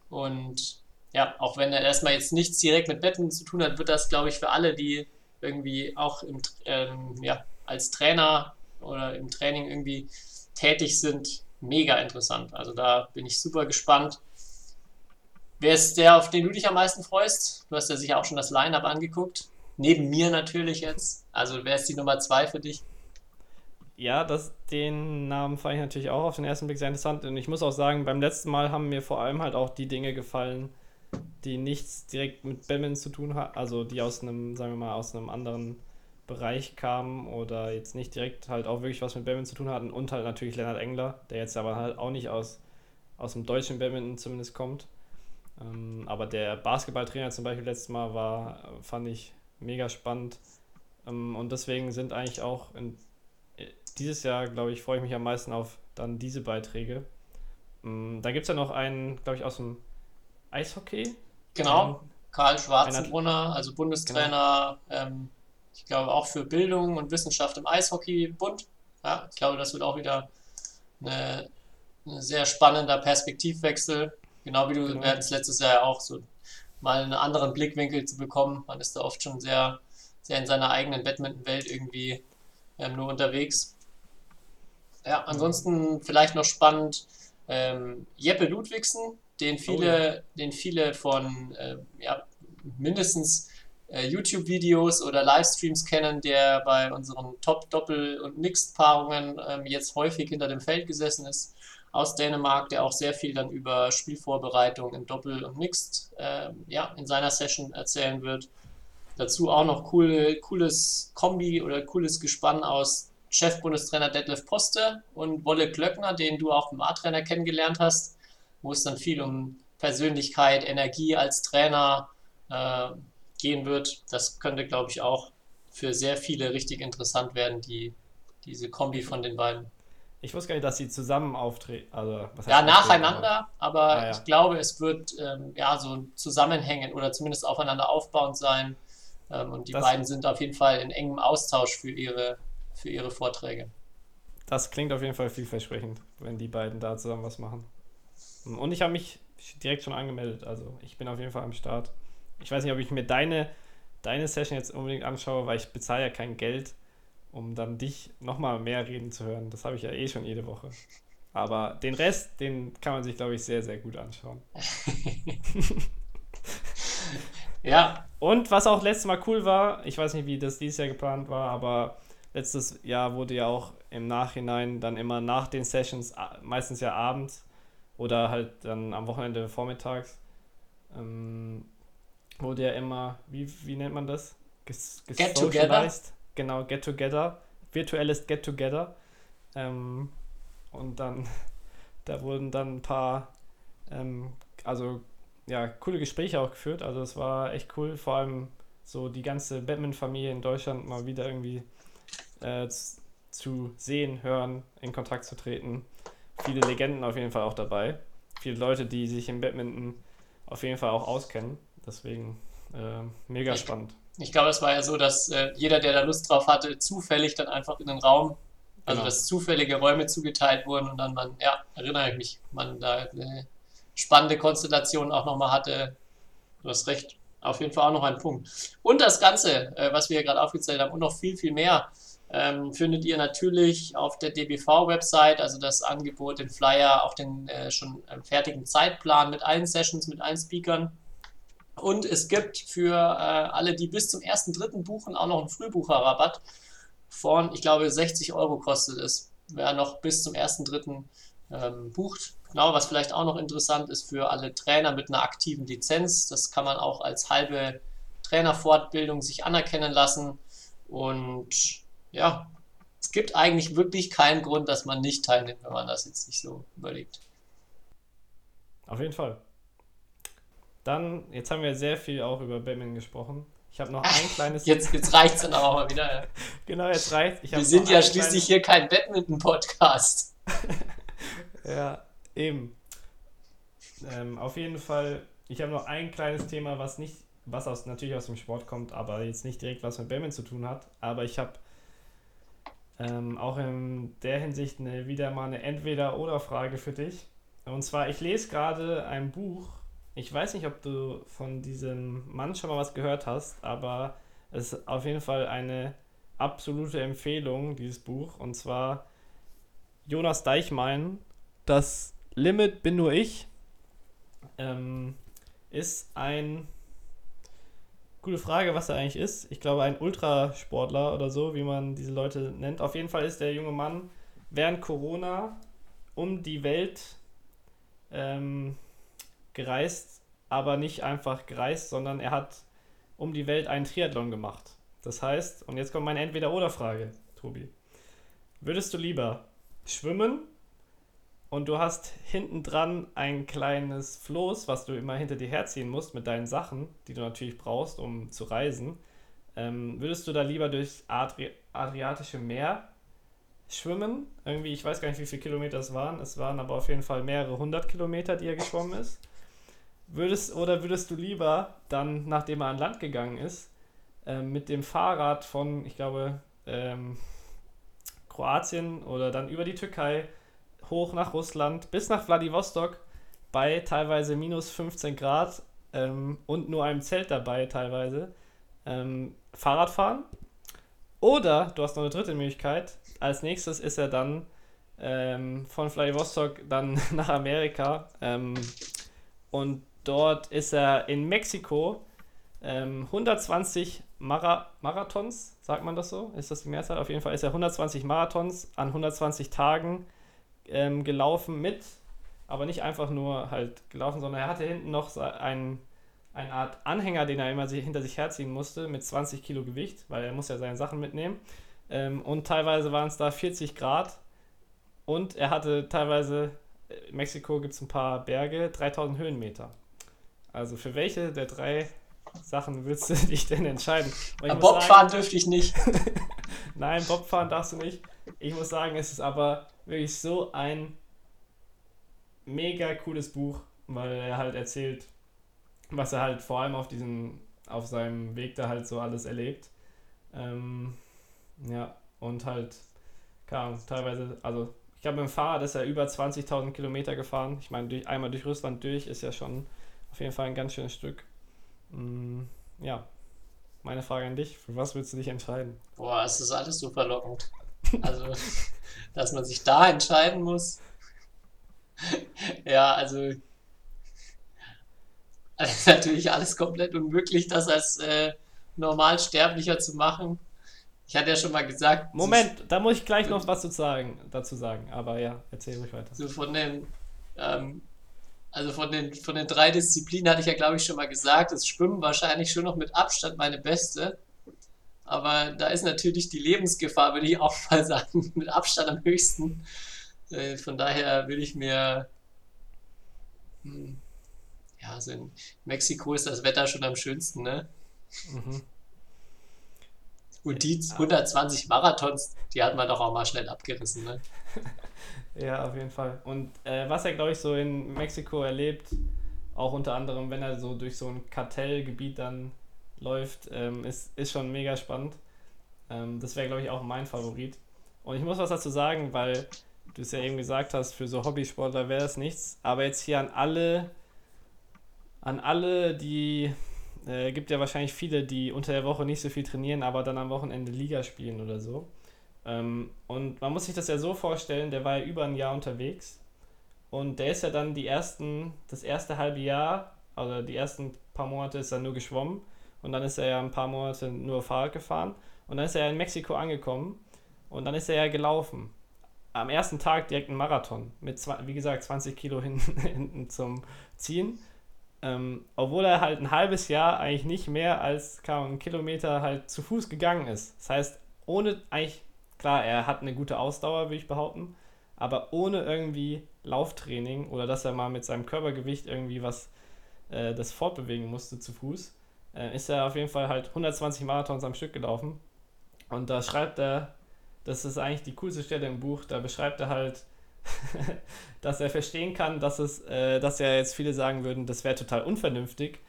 Und ja, auch wenn er erstmal jetzt nichts direkt mit Badminton zu tun hat, wird das, glaube ich, für alle, die irgendwie auch im, ähm, ja, als Trainer oder im Training irgendwie tätig sind, mega interessant. Also da bin ich super gespannt. Wer ist der, auf den du dich am meisten freust? Du hast ja sicher auch schon das Line-Up angeguckt. Neben mir natürlich jetzt. Also wer ist die Nummer zwei für dich? Ja, das, den Namen fand ich natürlich auch auf den ersten Blick sehr interessant. Und ich muss auch sagen, beim letzten Mal haben mir vor allem halt auch die Dinge gefallen, die nichts direkt mit Badminton zu tun haben, also die aus einem, sagen wir mal, aus einem anderen Bereich kamen oder jetzt nicht direkt halt auch wirklich was mit Badminton zu tun hatten. Und halt natürlich Lennart Engler, der jetzt aber halt auch nicht aus, aus dem deutschen Badminton zumindest kommt. Ähm, aber der Basketballtrainer zum Beispiel letztes Mal war, fand ich mega spannend. Ähm, und deswegen sind eigentlich auch in, äh, dieses Jahr, glaube ich, freue ich mich am meisten auf dann diese Beiträge. Ähm, da gibt es ja noch einen, glaube ich, aus dem Eishockey. Genau, Ähm, Karl Schwarzenbrunner, also Bundestrainer, ähm, ich glaube auch für Bildung und Wissenschaft im Eishockeybund. Ja, ich glaube, das wird auch wieder ein sehr spannender Perspektivwechsel. Genau wie du, Genau. es letztes Jahr ja auch so mal einen anderen Blickwinkel zu bekommen. Man ist da oft schon sehr, sehr in seiner eigenen Badminton-Welt irgendwie ähm, nur unterwegs. Ja, ansonsten vielleicht noch spannend ähm, Jeppe Ludwigsen, den viele, den viele von äh, ja, mindestens äh, YouTube-Videos oder Livestreams kennen, der bei unseren Top-Doppel- und Mixed-Paarungen ähm, jetzt häufig hinter dem Feld gesessen ist, aus Dänemark, der auch sehr viel dann über Spielvorbereitung im Doppel und Mixed ähm, ja, in seiner Session erzählen wird. Dazu auch noch coole, cooles Kombi oder cooles Gespann aus Chefbundestrainer Detlef Poste und Wolle Glöckner, den du auch im A-Trainer kennengelernt hast, wo es dann viel um Persönlichkeit, Energie als Trainer äh, gehen wird. Das könnte, glaube ich, auch für sehr viele richtig interessant werden, die, diese Kombi von den beiden. Ich wusste gar nicht, dass sie zusammen auftreten. Also, Ja, nacheinander, aber Ah, ja. ich glaube, es wird ähm, ja so zusammenhängen oder zumindest aufeinander aufbauend sein. Ähm, und die Das- beiden sind auf jeden Fall in engem Austausch für ihre, für ihre Vorträge. Das klingt auf jeden Fall vielversprechend, wenn die beiden da zusammen was machen. Und ich habe mich direkt schon angemeldet. Also, ich bin auf jeden Fall am Start. Ich weiß nicht, ob ich mir deine, deine Session jetzt unbedingt anschaue, weil ich bezahle ja kein Geld, um dann dich nochmal mehr reden zu hören. Das habe ich ja eh schon jede Woche. Aber den Rest, den kann man sich, glaube ich, sehr, sehr gut anschauen. Ja, Und was auch letztes Mal cool war, ich weiß nicht, wie das dieses Jahr geplant war, aber letztes Jahr wurde ja auch im Nachhinein dann immer nach den Sessions, meistens ja abends oder halt dann am Wochenende vormittags, ähm, wurde ja immer, wie, wie nennt man das? Ges, get together. Genau, Get Together. Virtuelles Get Together. Ähm, und dann, da wurden dann ein paar, ähm, also ja, coole Gespräche auch geführt. Also es war echt cool, vor allem so die ganze Batman-Familie in Deutschland mal wieder irgendwie äh, zu sehen, hören, in Kontakt zu treten. Viele Legenden auf jeden Fall auch dabei. Viele Leute, die sich im Badminton auf jeden Fall auch auskennen. Deswegen äh, mega ich, spannend. Ich glaube, es war ja so, dass äh, jeder, der da Lust drauf hatte, zufällig dann einfach in den Raum, also genau. dass zufällige Räume zugeteilt wurden und dann man, ja, erinnere ich mich, man da eine spannende Konstellation auch nochmal hatte. Du hast recht, auf jeden Fall auch noch ein Punkt. Und das Ganze, äh, was wir gerade aufgezählt haben und noch viel, viel mehr, ähm, findet ihr natürlich auf der DBV-Website, also das Angebot, den Flyer, auch den äh, schon äh, fertigen Zeitplan mit allen Sessions, mit allen Speakern. Und es gibt für äh, alle, die bis zum 1.3. buchen, auch noch einen Frühbucherrabatt von, ich glaube, 60 Euro kostet es, wer noch bis zum 1.3. Ähm, bucht. Genau, was vielleicht auch noch interessant ist für alle Trainer mit einer aktiven Lizenz. Das kann man auch als halbe Trainerfortbildung sich anerkennen lassen. Und ja, es gibt eigentlich wirklich keinen Grund, dass man nicht teilnimmt, wenn man das jetzt nicht so überlegt. Auf jeden Fall. Dann, jetzt haben wir sehr viel auch über Batman gesprochen. Ich habe noch ein kleines. Jetzt, jetzt reicht es dann aber mal wieder. Ja. genau, jetzt reicht Wir sind ja schließlich kleines... hier kein Badminton-Podcast. ja, eben. Ähm, auf jeden Fall, ich habe noch ein kleines Thema, was nicht, was aus, natürlich aus dem Sport kommt, aber jetzt nicht direkt was mit Badminton zu tun hat. Aber ich habe ähm, auch in der Hinsicht eine, wieder mal eine Entweder-Oder-Frage für dich. Und zwar, ich lese gerade ein Buch. Ich weiß nicht, ob du von diesem Mann schon mal was gehört hast, aber es ist auf jeden Fall eine absolute Empfehlung, dieses Buch. Und zwar Jonas Deichmein, Das Limit bin nur ich, ähm, ist ein Gute Frage, was er eigentlich ist. Ich glaube, ein Ultrasportler oder so, wie man diese Leute nennt. Auf jeden Fall ist der junge Mann während Corona um die Welt ähm, gereist, aber nicht einfach gereist, sondern er hat um die Welt einen Triathlon gemacht. Das heißt, und jetzt kommt meine Entweder-Oder-Frage, Tobi. Würdest du lieber schwimmen und du hast hinten dran ein kleines Floß, was du immer hinter dir herziehen musst mit deinen Sachen, die du natürlich brauchst, um zu reisen. Ähm, würdest du da lieber durchs Adri Adriatische Meer schwimmen? Irgendwie, ich weiß gar nicht, wie viele Kilometer es waren. Es waren aber auf jeden Fall mehrere hundert Kilometer, die er geschwommen ist. Würdest, oder würdest du lieber dann, nachdem er an Land gegangen ist, äh, mit dem Fahrrad von, ich glaube, ähm, Kroatien oder dann über die Türkei hoch nach Russland bis nach Vladivostok bei teilweise minus 15 Grad ähm, und nur einem Zelt dabei teilweise ähm, Fahrrad fahren. Oder du hast noch eine dritte Möglichkeit. Als nächstes ist er dann ähm, von Vladivostok dann nach Amerika ähm, und dort ist er in Mexiko 120 ähm, Mara Marathons, sagt man das so? Ist das die Mehrzahl? Auf jeden Fall ist er 120 Marathons an 120 Tagen ähm, gelaufen mit, aber nicht einfach nur halt gelaufen, sondern er hatte hinten noch einen, eine Art Anhänger, den er immer hinter sich herziehen musste, mit 20 Kilo Gewicht, weil er muss ja seine Sachen mitnehmen. Ähm, und teilweise waren es da 40 Grad und er hatte teilweise, in äh, Mexiko gibt es ein paar Berge, 3000 Höhenmeter. Also für welche der drei Sachen willst du dich denn entscheiden? Bobfahren dürfte ich nicht. Nein, Bobfahren darfst du nicht. Ich muss sagen, es ist aber wirklich so ein mega cooles Buch, weil er halt erzählt, was er halt vor allem auf diesem, auf seinem Weg da halt so alles erlebt. Ähm, ja, und halt, keine teilweise, also ich glaube, mit dem Fahrrad ist er über 20.000 Kilometer gefahren. Ich meine, durch, einmal durch Russland durch ist ja schon auf jeden Fall ein ganz schönes Stück. Mm, ja, meine Frage an dich: Für was willst du dich entscheiden? Boah, es ist alles super lockend. Also, dass man sich da entscheiden muss. ja, also. Ist natürlich alles komplett unmöglich, das als äh, Normalsterblicher zu machen. Ich hatte ja schon mal gesagt. Moment, so, da muss ich gleich noch was zu sagen, dazu sagen. Aber ja, erzähl ruhig weiter. So von dem. Ähm, Also von den, von den drei Disziplinen hatte ich ja, glaube ich, schon mal gesagt, das Schwimmen wahrscheinlich schon noch mit Abstand meine beste. Aber da ist natürlich die Lebensgefahr, würde ich auch mal sagen, mit Abstand am höchsten. Äh, von daher würde ich mir. Hm, ja, also in Mexiko ist das Wetter schon am schönsten, ne? Mhm. Und die 120 Marathons, die hat man doch auch mal schnell abgerissen, ne? Ja, auf jeden Fall. Und äh, was er, glaube ich, so in Mexiko erlebt, auch unter anderem, wenn er so durch so ein Kartellgebiet dann läuft, ähm, ist, ist schon mega spannend. Ähm, das wäre, glaube ich, auch mein Favorit. Und ich muss was dazu sagen, weil du es ja eben gesagt hast, für so Hobbysportler wäre das nichts. Aber jetzt hier an alle, an alle, die äh, gibt ja wahrscheinlich viele, die unter der Woche nicht so viel trainieren, aber dann am Wochenende Liga spielen oder so. Ähm, und man muss sich das ja so vorstellen, der war ja über ein Jahr unterwegs und der ist ja dann die ersten, das erste halbe Jahr, also die ersten paar Monate ist er nur geschwommen und dann ist er ja ein paar Monate nur Fahrrad gefahren und dann ist er ja in Mexiko angekommen und dann ist er ja gelaufen. Am ersten Tag direkt ein Marathon mit, wie gesagt, 20 Kilo hinten, hinten zum Ziehen. Ähm, obwohl er halt ein halbes Jahr eigentlich nicht mehr als kaum einen Kilometer halt zu Fuß gegangen ist. Das heißt, ohne eigentlich Klar, er hat eine gute Ausdauer, würde ich behaupten, aber ohne irgendwie Lauftraining oder dass er mal mit seinem Körpergewicht irgendwie was äh, das fortbewegen musste zu Fuß, äh, ist er auf jeden Fall halt 120 Marathons am Stück gelaufen. Und da schreibt er, das ist eigentlich die coolste Stelle im Buch, da beschreibt er halt, dass er verstehen kann, dass es, äh, dass ja jetzt viele sagen würden, das wäre total unvernünftig,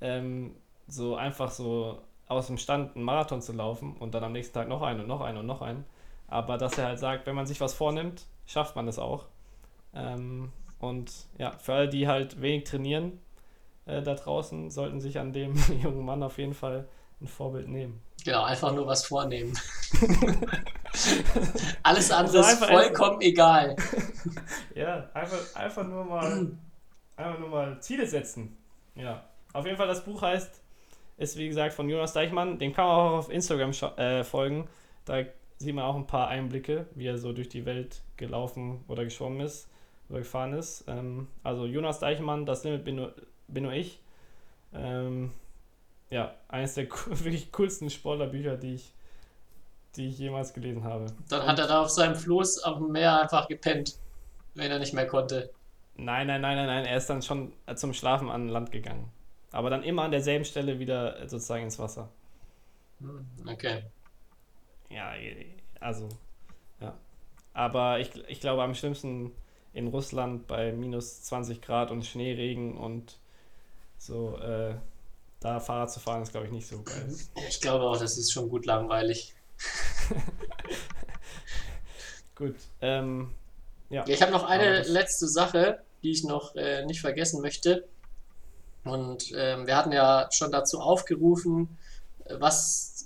ähm, so einfach so aus dem Stand einen Marathon zu laufen und dann am nächsten Tag noch einen und noch einen und noch einen. Aber dass er halt sagt, wenn man sich was vornimmt, schafft man es auch. Ähm, und ja, für alle, die halt wenig trainieren äh, da draußen, sollten sich an dem jungen Mann auf jeden Fall ein Vorbild nehmen. Genau, einfach nur was vornehmen. Alles andere also ist vollkommen egal. ja, einfach, einfach nur mal einfach nur mal Ziele setzen. Ja. Auf jeden Fall, das Buch heißt, ist wie gesagt von Jonas Deichmann. Den kann man auch auf Instagram äh, folgen. Da sieht man auch ein paar Einblicke, wie er so durch die Welt gelaufen oder geschwommen ist oder gefahren ist. Ähm, also Jonas Deichmann, das Limit bin nur, ich. Ähm, ja, eines der wirklich coolsten Sportlerbücher, die ich, die ich jemals gelesen habe. Dann Und hat er da auf seinem Floß auf dem Meer einfach gepennt, wenn er nicht mehr konnte. Nein, nein, nein, nein, nein, er ist dann schon zum Schlafen an Land gegangen. Aber dann immer an derselben Stelle wieder sozusagen ins Wasser. Hm, okay ja, also, ja. Aber ich, ich glaube, am schlimmsten in Russland bei minus 20 Grad und Schneeregen und so, äh, da Fahrrad zu fahren, ist, glaube ich, nicht so geil. Ich glaube auch, das ist schon gut langweilig. gut. Ähm, ja. Ich habe noch eine letzte Sache, die ich noch äh, nicht vergessen möchte. Und ähm, wir hatten ja schon dazu aufgerufen, was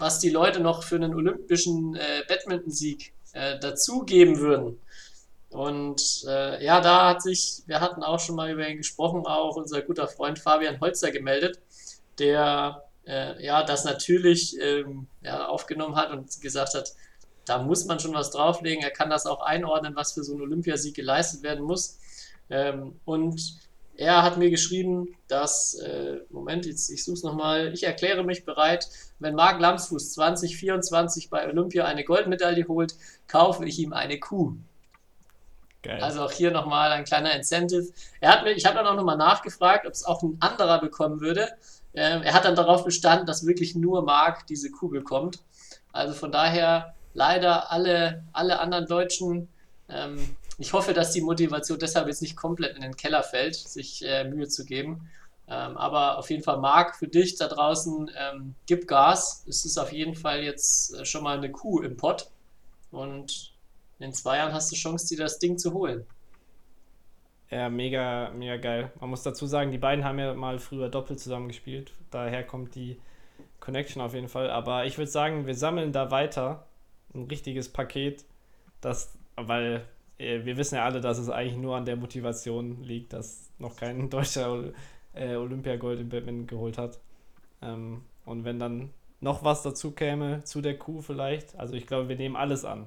was die Leute noch für einen olympischen äh, Badmintonsieg äh, dazugeben würden. Und äh, ja, da hat sich, wir hatten auch schon mal über ihn gesprochen, auch unser guter Freund Fabian Holzer gemeldet, der äh, ja das natürlich ähm, ja, aufgenommen hat und gesagt hat, da muss man schon was drauflegen. Er kann das auch einordnen, was für so einen Olympiasieg geleistet werden muss. Ähm, und er hat mir geschrieben, dass, äh, Moment, jetzt, ich suche es nochmal, ich erkläre mich bereit, wenn Marc Lamsfuß 2024 bei Olympia eine Goldmedaille holt, kaufe ich ihm eine Kuh. Geil. Also auch hier nochmal ein kleiner Incentive. Er hat mir, ich habe dann auch nochmal nachgefragt, ob es auch ein anderer bekommen würde. Ähm, er hat dann darauf bestanden, dass wirklich nur Marc diese Kuh bekommt. Also von daher leider alle, alle anderen Deutschen ähm, ich hoffe, dass die Motivation deshalb jetzt nicht komplett in den Keller fällt, sich äh, Mühe zu geben. Ähm, aber auf jeden Fall, Marc, für dich da draußen, ähm, gib Gas. Es ist auf jeden Fall jetzt äh, schon mal eine Kuh im Pott. Und in zwei Jahren hast du Chance, dir das Ding zu holen. Ja, mega, mega geil. Man muss dazu sagen, die beiden haben ja mal früher doppelt zusammen gespielt. Daher kommt die Connection auf jeden Fall. Aber ich würde sagen, wir sammeln da weiter ein richtiges Paket, das, weil äh, wir wissen ja alle, dass es eigentlich nur an der Motivation liegt, dass noch kein deutscher äh, Olympiagold im Badminton geholt hat. Ähm, und wenn dann noch was dazu käme, zu der Kuh vielleicht, also ich glaube, wir nehmen alles an.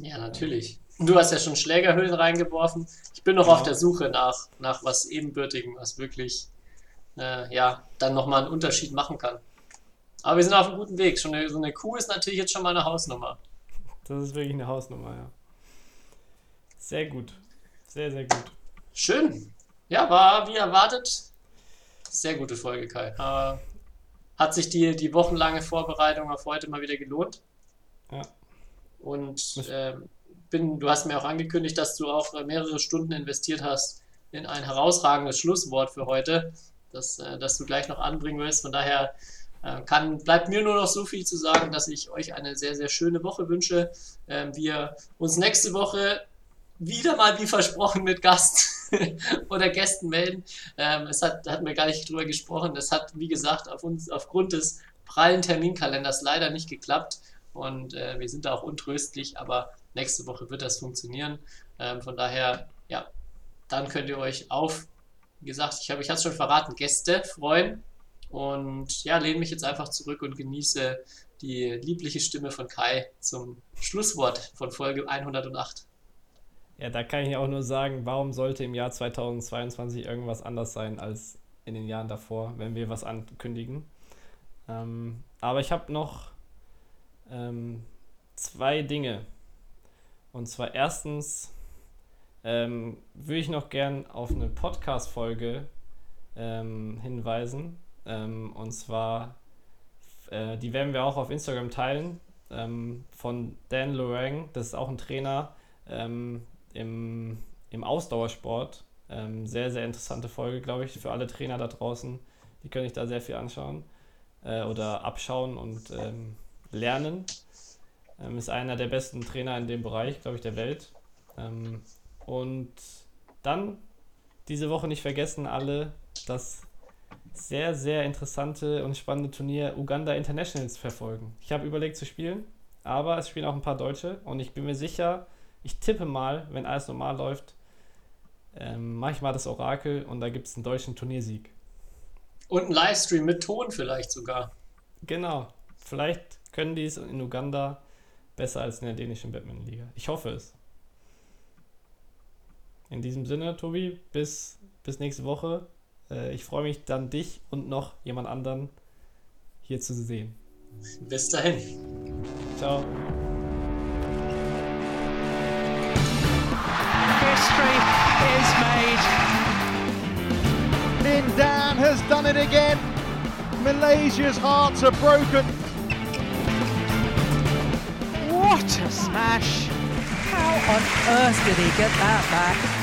Ja, natürlich. Du hast ja schon Schlägerhüllen reingeworfen. Ich bin noch auf der Suche nach, nach was Ebenbürtigem, was wirklich äh, ja, dann nochmal einen Unterschied machen kann. Aber wir sind auf einem guten Weg. Schon eine, so eine Kuh ist natürlich jetzt schon mal eine Hausnummer. Das ist wirklich eine Hausnummer, ja. Sehr gut. Sehr, sehr gut. Schön. Ja, war wie erwartet. Sehr gute Folge, Kai. Äh, hat sich die, die wochenlange Vorbereitung auf heute mal wieder gelohnt. Ja. Und ähm, bin, du hast mir auch angekündigt, dass du auch äh, mehrere Stunden investiert hast in ein herausragendes Schlusswort für heute, das, äh, das du gleich noch anbringen willst. Von daher äh, kann, bleibt mir nur noch so viel zu sagen, dass ich euch eine sehr, sehr schöne Woche wünsche. Ähm, wir uns nächste Woche wieder mal wie versprochen mit Gast oder Gästen melden. Ähm, es hat, hatten wir gar nicht drüber gesprochen. Es hat, wie gesagt, auf uns, aufgrund des prallen Terminkalenders leider nicht geklappt. Und äh, wir sind da auch untröstlich, aber nächste Woche wird das funktionieren. Ähm, von daher, ja, dann könnt ihr euch auf, wie gesagt, ich habe ich es schon verraten, Gäste freuen. Und ja, lehne mich jetzt einfach zurück und genieße die liebliche Stimme von Kai zum Schlusswort von Folge 108. Ja, da kann ich auch nur sagen, warum sollte im Jahr 2022 irgendwas anders sein als in den Jahren davor, wenn wir was ankündigen. Ähm, aber ich habe noch ähm, zwei Dinge. Und zwar erstens ähm, würde ich noch gern auf eine Podcast-Folge ähm, hinweisen. Ähm, und zwar, äh, die werden wir auch auf Instagram teilen, ähm, von Dan Lorang. Das ist auch ein Trainer ähm, im, im Ausdauersport. Sehr, sehr interessante Folge, glaube ich, für alle Trainer da draußen. Die können sich da sehr viel anschauen äh, oder abschauen und ähm, lernen. Ähm, ist einer der besten Trainer in dem Bereich, glaube ich, der Welt. Ähm, und dann diese Woche nicht vergessen, alle das sehr, sehr interessante und spannende Turnier Uganda Internationals verfolgen. Ich habe überlegt zu spielen, aber es spielen auch ein paar Deutsche und ich bin mir sicher, ich tippe mal, wenn alles normal läuft, ähm, mache ich mal das Orakel und da gibt es einen deutschen Turniersieg. Und ein Livestream mit Ton vielleicht sogar. Genau. Vielleicht können die es in Uganda besser als in der dänischen Badminton-Liga. Ich hoffe es. In diesem Sinne, Tobi, bis, bis nächste Woche. Äh, ich freue mich dann, dich und noch jemand anderen hier zu sehen. Bis dahin. Ciao. History is made. Lin Dan has done it again. Malaysia's hearts are broken. What a smash! How on earth did he get that back?